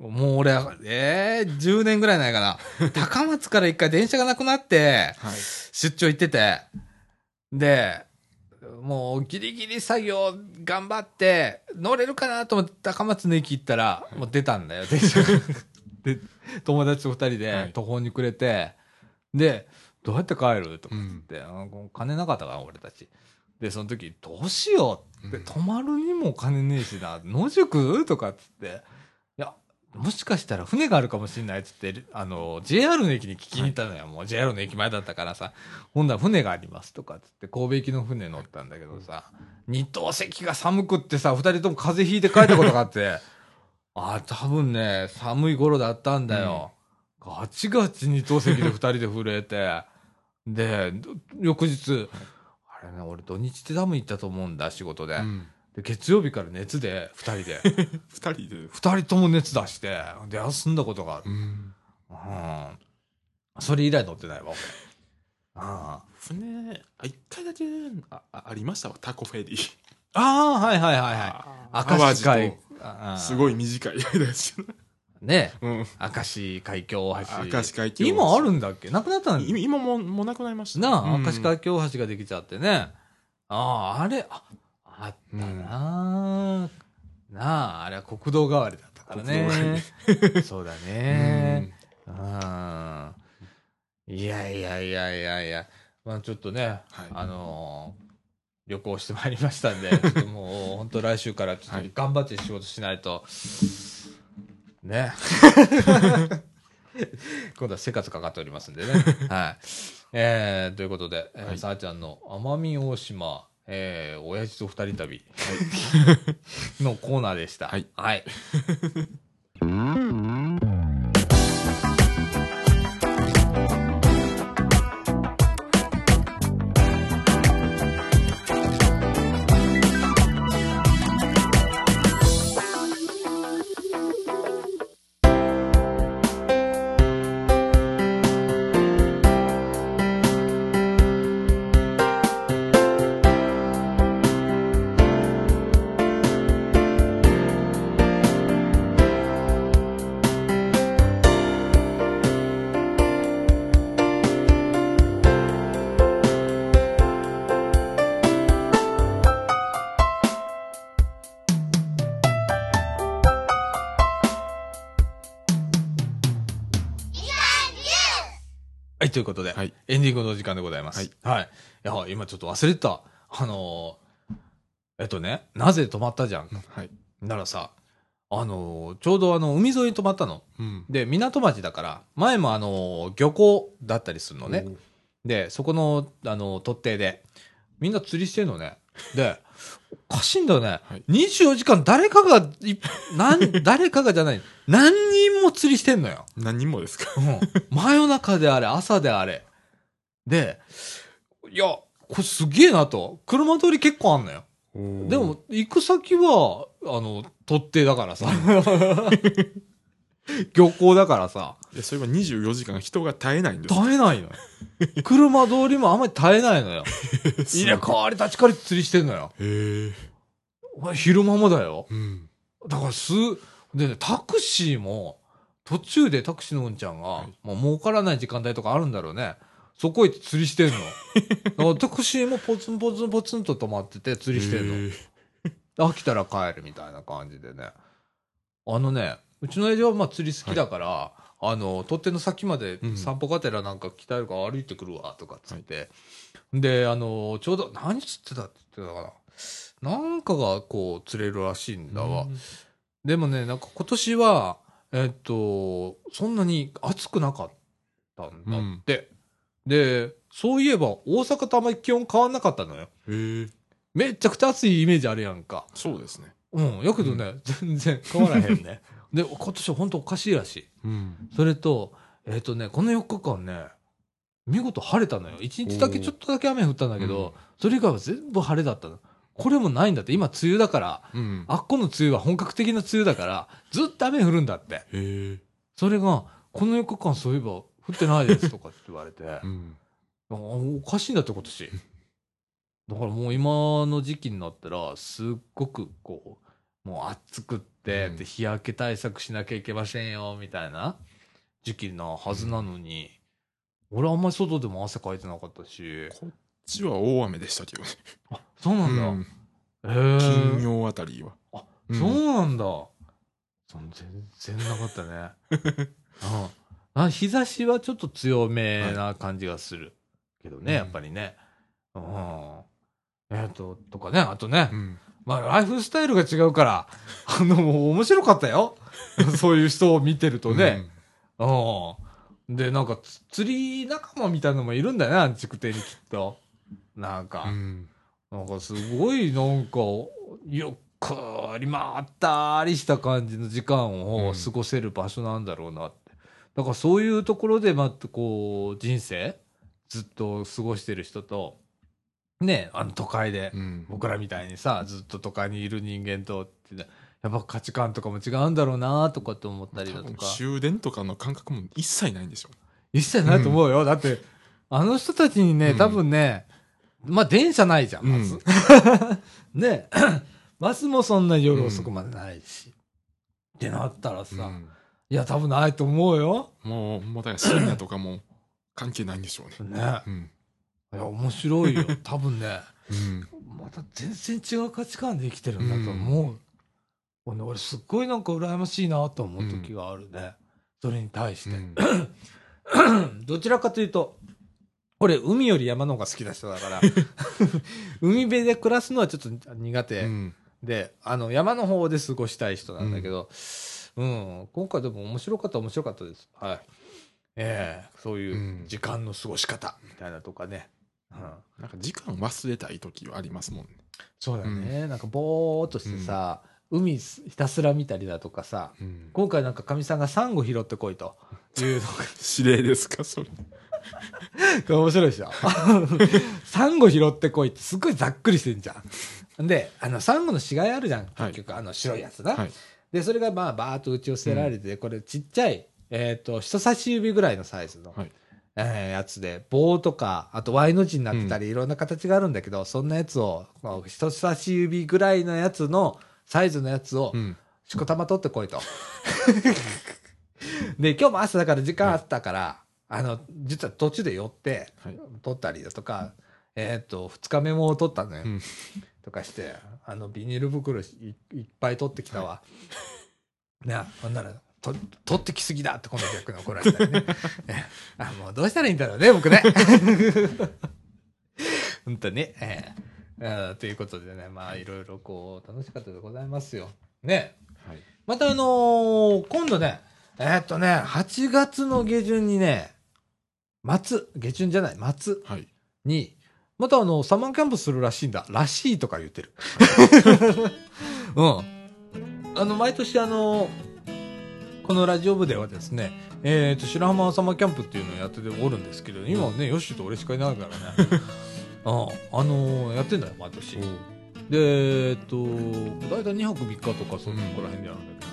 もう俺、えー、10年ぐらいないかな。高松から一回電車がなくなって、はい出張行ってて、で、もうギリギリ作業頑張って、乗れるかなと思って高松の駅行ったら、もう出たんだよ、電車が。で、友達と二人はでい途方に暮れて、で、どうやって帰るとかうんって、あの金なかったから、俺たち。で、その時、どうしよう。って、うん。泊まるにも金ねえしな、野宿？とかっつって、いや、もしかしたら船があるかもしれないっつって、あの、JR の駅に聞きに行ったのよ。もう JR の駅前だったからさ、ほんなら船がありますとかっつって、神戸行きの船乗ったんだけどさ、二等席が寒くってさ、二人とも風邪ひいて帰ったことがあって、あ、多分ね、寒い頃だったんだよ。ガチガチ二等席で二人で震えて、で、ど翌日、あれね、俺土日って多分行ったと思うんだ、仕事で。うんで、月曜日から熱で、二人で。二人で二人とも熱出して、で、休んだことがある。うんうん。それ以来乗ってないわ、俺。あ船あ一回だけああありましたわタコフェリーあ。ああ、はいはいはいはい。明石海淡路とすごい短い間ですよね。うん。明石海峡大橋。明石海峡今あるんだっけ？なくなったんだ今今ももうなくなりました。なあ、うん。明石海峡大橋ができちゃってね。ああ、あれ、あ、あったな。あ、なあ、あれは国道代わりだったからね。そうだね。うん。いやいやいやいやいや、まあちょっとね、はい。あのー旅行してまいりましたんで、もう本当来週からちょっと頑張って仕事しないと、ね。今度は生活かかっておりますんでね。はい。えー、ということで、えーはいさあちゃんの奄美大島、えー、親父と二人旅 のコーナーでした。はい。はい。はい、の時間でございます。はい。はい。いや、今ちょっと忘れてた。あのーえっとね、なぜ泊まったじゃん。はい。ならさ、あのーちょうどあの、海沿いに泊まったの。うん。で、港町だから、前もあのー漁港だったりするのね。で、そこの、あのー突堤で、みんな釣りしてんのね。で、おかしいんだよね。はい24時間誰かがい、なん、誰かがじゃない。何人も釣りしてんのよ。何人もですか？うん。真夜中であれ、朝であれ。で、いや、これすげえなと。車通り結構あんのよ。でも、行く先は、あの、突堤だからさ。漁港だからさ、いや、それは24時間人が絶えないんです絶えないのよ。車通りもあんまり絶えないのよ。入れ替わり立ち替わり釣りしてんのよ。へえ。昼間もだよ。うん。だからす、でね、タクシーも、途中でタクシーのうんちゃんが、はいもう儲からない時間帯とかあるんだろうね。そこへ釣りしてんの？だからタクシーもポツンポツンポツンと止まってて釣りしてんの。飽きたら帰るみたいな感じでね。あのね、うちの親父はまあ釣り好きだから、あの、取っ手の先までうん散歩がてらなんか来たいから歩いてくるわとかっつって。で、あの、ちょうど何釣ってたって言ってたかな？なんかがこう釣れるらしいんだわ。でもね、なんか今年は、えっと、そんなに暑くなかったんだって。で、そういえば大阪とあんまり気温変わんなかったのよ。へえ。めっちゃくちゃ暑いイメージあるやんか。そうですね。うん。やけどね、全然変わらへんね。で、今年は本当おかしいらしい。うん。それと、えっ、とね、この4日間ね、見事晴れたのよ。1日だけちょっとだけ雨降ったんだけど、うんそれ以外は全部晴れだったの。これもないんだって。今、梅雨だから、うん。あっこの梅雨は本格的な梅雨だから、ずっと雨降るんだって。へえ。それが、この4日間そういえば降ってないですとかって言われて、あうん。おかしいんだって今年。だからもう今の時期になったら、すっごくこう、もう暑くって、うんで日焼け対策しなきゃいけませんよ、みたいな時期なはずなのに、俺あんまり外でも汗かいてなかったし、こっちは大雨でしたけどね。あ、そうなんだ。うん。金曜あたりは。あ、うんそうなんだ。全然なかったね。うんあ日差しはちょっと強めな感じがする。けどね、うんやっぱりね。うん。えっ、と、とかね、あとね、うん。まあ、ライフスタイルが違うから、あの、面白かったよ。そういう人を見てるとね。うん。で、なんかつ、釣り仲間みたいなのもいるんだよね、アンチク亭にきっと。なんか。うん。なんかすごいなんか、ゆっくりまったりした感じの時間を過ごせる場所なんだろうなって。だからそういうところでまたこう、人生ずっと過ごしてる人と、ね、あの都会で、うん。僕らみたいにさ、ずっと都会にいる人間とって、やっぱ価値観とかも違うんだろうなとかって思ったりだとか。終電とかの感覚も一切ないんでしょ一切ないと思うよ。だって、あの人たちにね、うん多分ね、まあ、電車ないじゃん、まず。うん ねバスもそんな夜遅くまでないし。ってなったらさ、うんいや、多分ないと思うよ。もう、もうだから深夜とかも関係ないんでしょうね。ね。うん。いや、面白いよ。多分ね、うん。また全然違う価値観で生きてるんだと思う。俺俺すっごいなんか羨ましいなと思う時があるね。それに対して。うん どちらかというと、俺、海より山の方が好きな人だから、海辺で暮らすのはちょっと苦手。うん。で、あの、山の方で過ごしたい人なんだけど、うん、今回でも面白かった面白かったです。はい。ええそういううん時間の過ごし方みたいなとかね。うん、なんか時間忘れたい時はありますもんね。そうだね、なんかぼーっとしてさ、海ひたすら見たりだとかさ、うん。今回なんかかみさんがサンゴ拾ってこいというの指令ですか、それ。が 面白いでしょ？サンゴ拾ってこいってすっごいざっくりしてんじゃん。で、あの、サンゴの死骸あるじゃん。はい結局、あの白いやつな。はい。で、それがまあ、バーっと打ち寄せられて、これちっちゃい、えっ、と、人差し指ぐらいのサイズの、はい。えーやつで、棒とか、あと Y の字になってたり、いろんな形があるんだけど、そんなやつを、まあ人差し指ぐらいのやつの、サイズのやつをう、ん。しこたま取ってこいと。で、今日も朝だから時間あったから、あの、実は途中で寄って、はい。取ったりだとか、えっ、と、二日目も取ったのよ。うんとかして、あの、ビニール袋いいっぱい取ってきたわ。なあ、ほんなら、と、取ってきすぎだって今度逆に怒られたりね。えあ、もうどうしたらいいんだろうね、僕ね。本当にね。えーということでね、まあ、いろいろこう、楽しかったでございますよ。ね。はい。またあのー今度ね、えーっとね、8月の下旬にね、末、下旬じゃない、末はい。に、またあの、サマーキャンプするらしいんだ。らしいとか言ってる。うん。あの、毎年あの、このラジオ部ではですね、えっ、と、白浜サマーキャンプっていうのをやってておるんですけど、今はね、ヨッシーと俺しかいないからね。うん。あのやってんだよ、毎年。で、えっと、大体2泊3日とか、そこら辺でやるんだ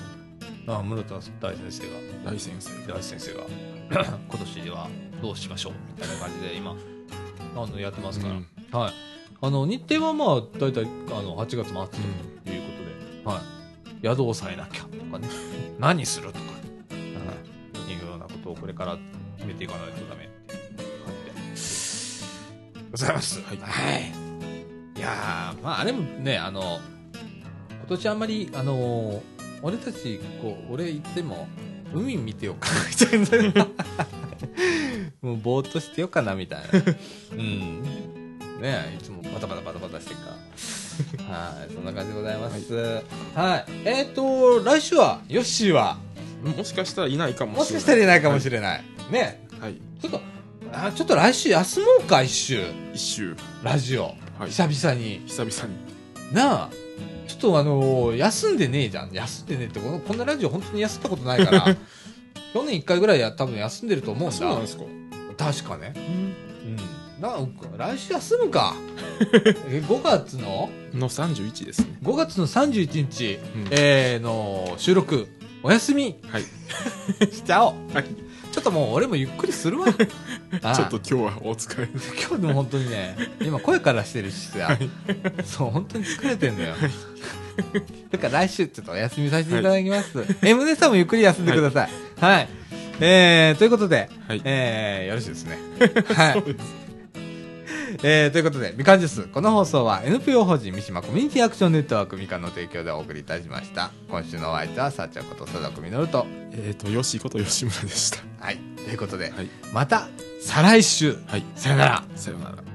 けど、あ室田大先生が、大先生。大先生が、今年はどうしましょうみたいな感じで今、あの、やってますから。うんはい。あの、日程はまあ、大体、あの、8月末ということで、はい。宿を抑えなきゃとかね、何するとか、うん、いうようなことをこれから決めていかないとダメっていう感じで。ございます。はいはい。いやー、まあ、あれもね、あの、今年あんまり、あの、俺たち、こう、俺行っても、海見てようかな、みたいな。もう、ぼーっとしてようかな、みたいな。うん。ねいつもバタバタバタバタしてるから。はい、そんな感じでございます。はい。えっ、と、来週は、ヨッシーは、もしかしたらいないかもしれない。もしかしたらいないかもしれない。ねはい。ちょっと、あちょっと来週休もうか、一週。一周。ラジオ。はい。久々に。久々に。なあ。ちょっとあのー休んでねえじゃん。休んでねえって、このこんなラジオ本当に休んだことないから。去年一回ぐらいや多分休んでると思うんだ。そうなんですか。確かね。うん。なんか、来週休むか。え、5月の？の31ですね。5月の31日、うんえー、の収録、お休みはい。しちゃおう。はい。ちょっともう俺もゆっくりするわ。あ あちょっと今日はお疲れ。今日でも本当にね、今声からしてるしさ、そう、本当に疲れてんだよ。だから来週ちょっとお休みさせていただきます。エムネさんもゆっくり休んでください。はい。えー、ということで、はい。えー、よろしいですね。はい。えー、ということで、みかんジュース。この放送は NPO 法人三島コミュニティアクションネットワークみかんの提供でお送りいたしました。今週のお相手は、さっちゃんこと佐々木みのると。えっと、よしこと吉村でした。はい。ということで、はい。また、再来週。はい。さよなら。さよなら。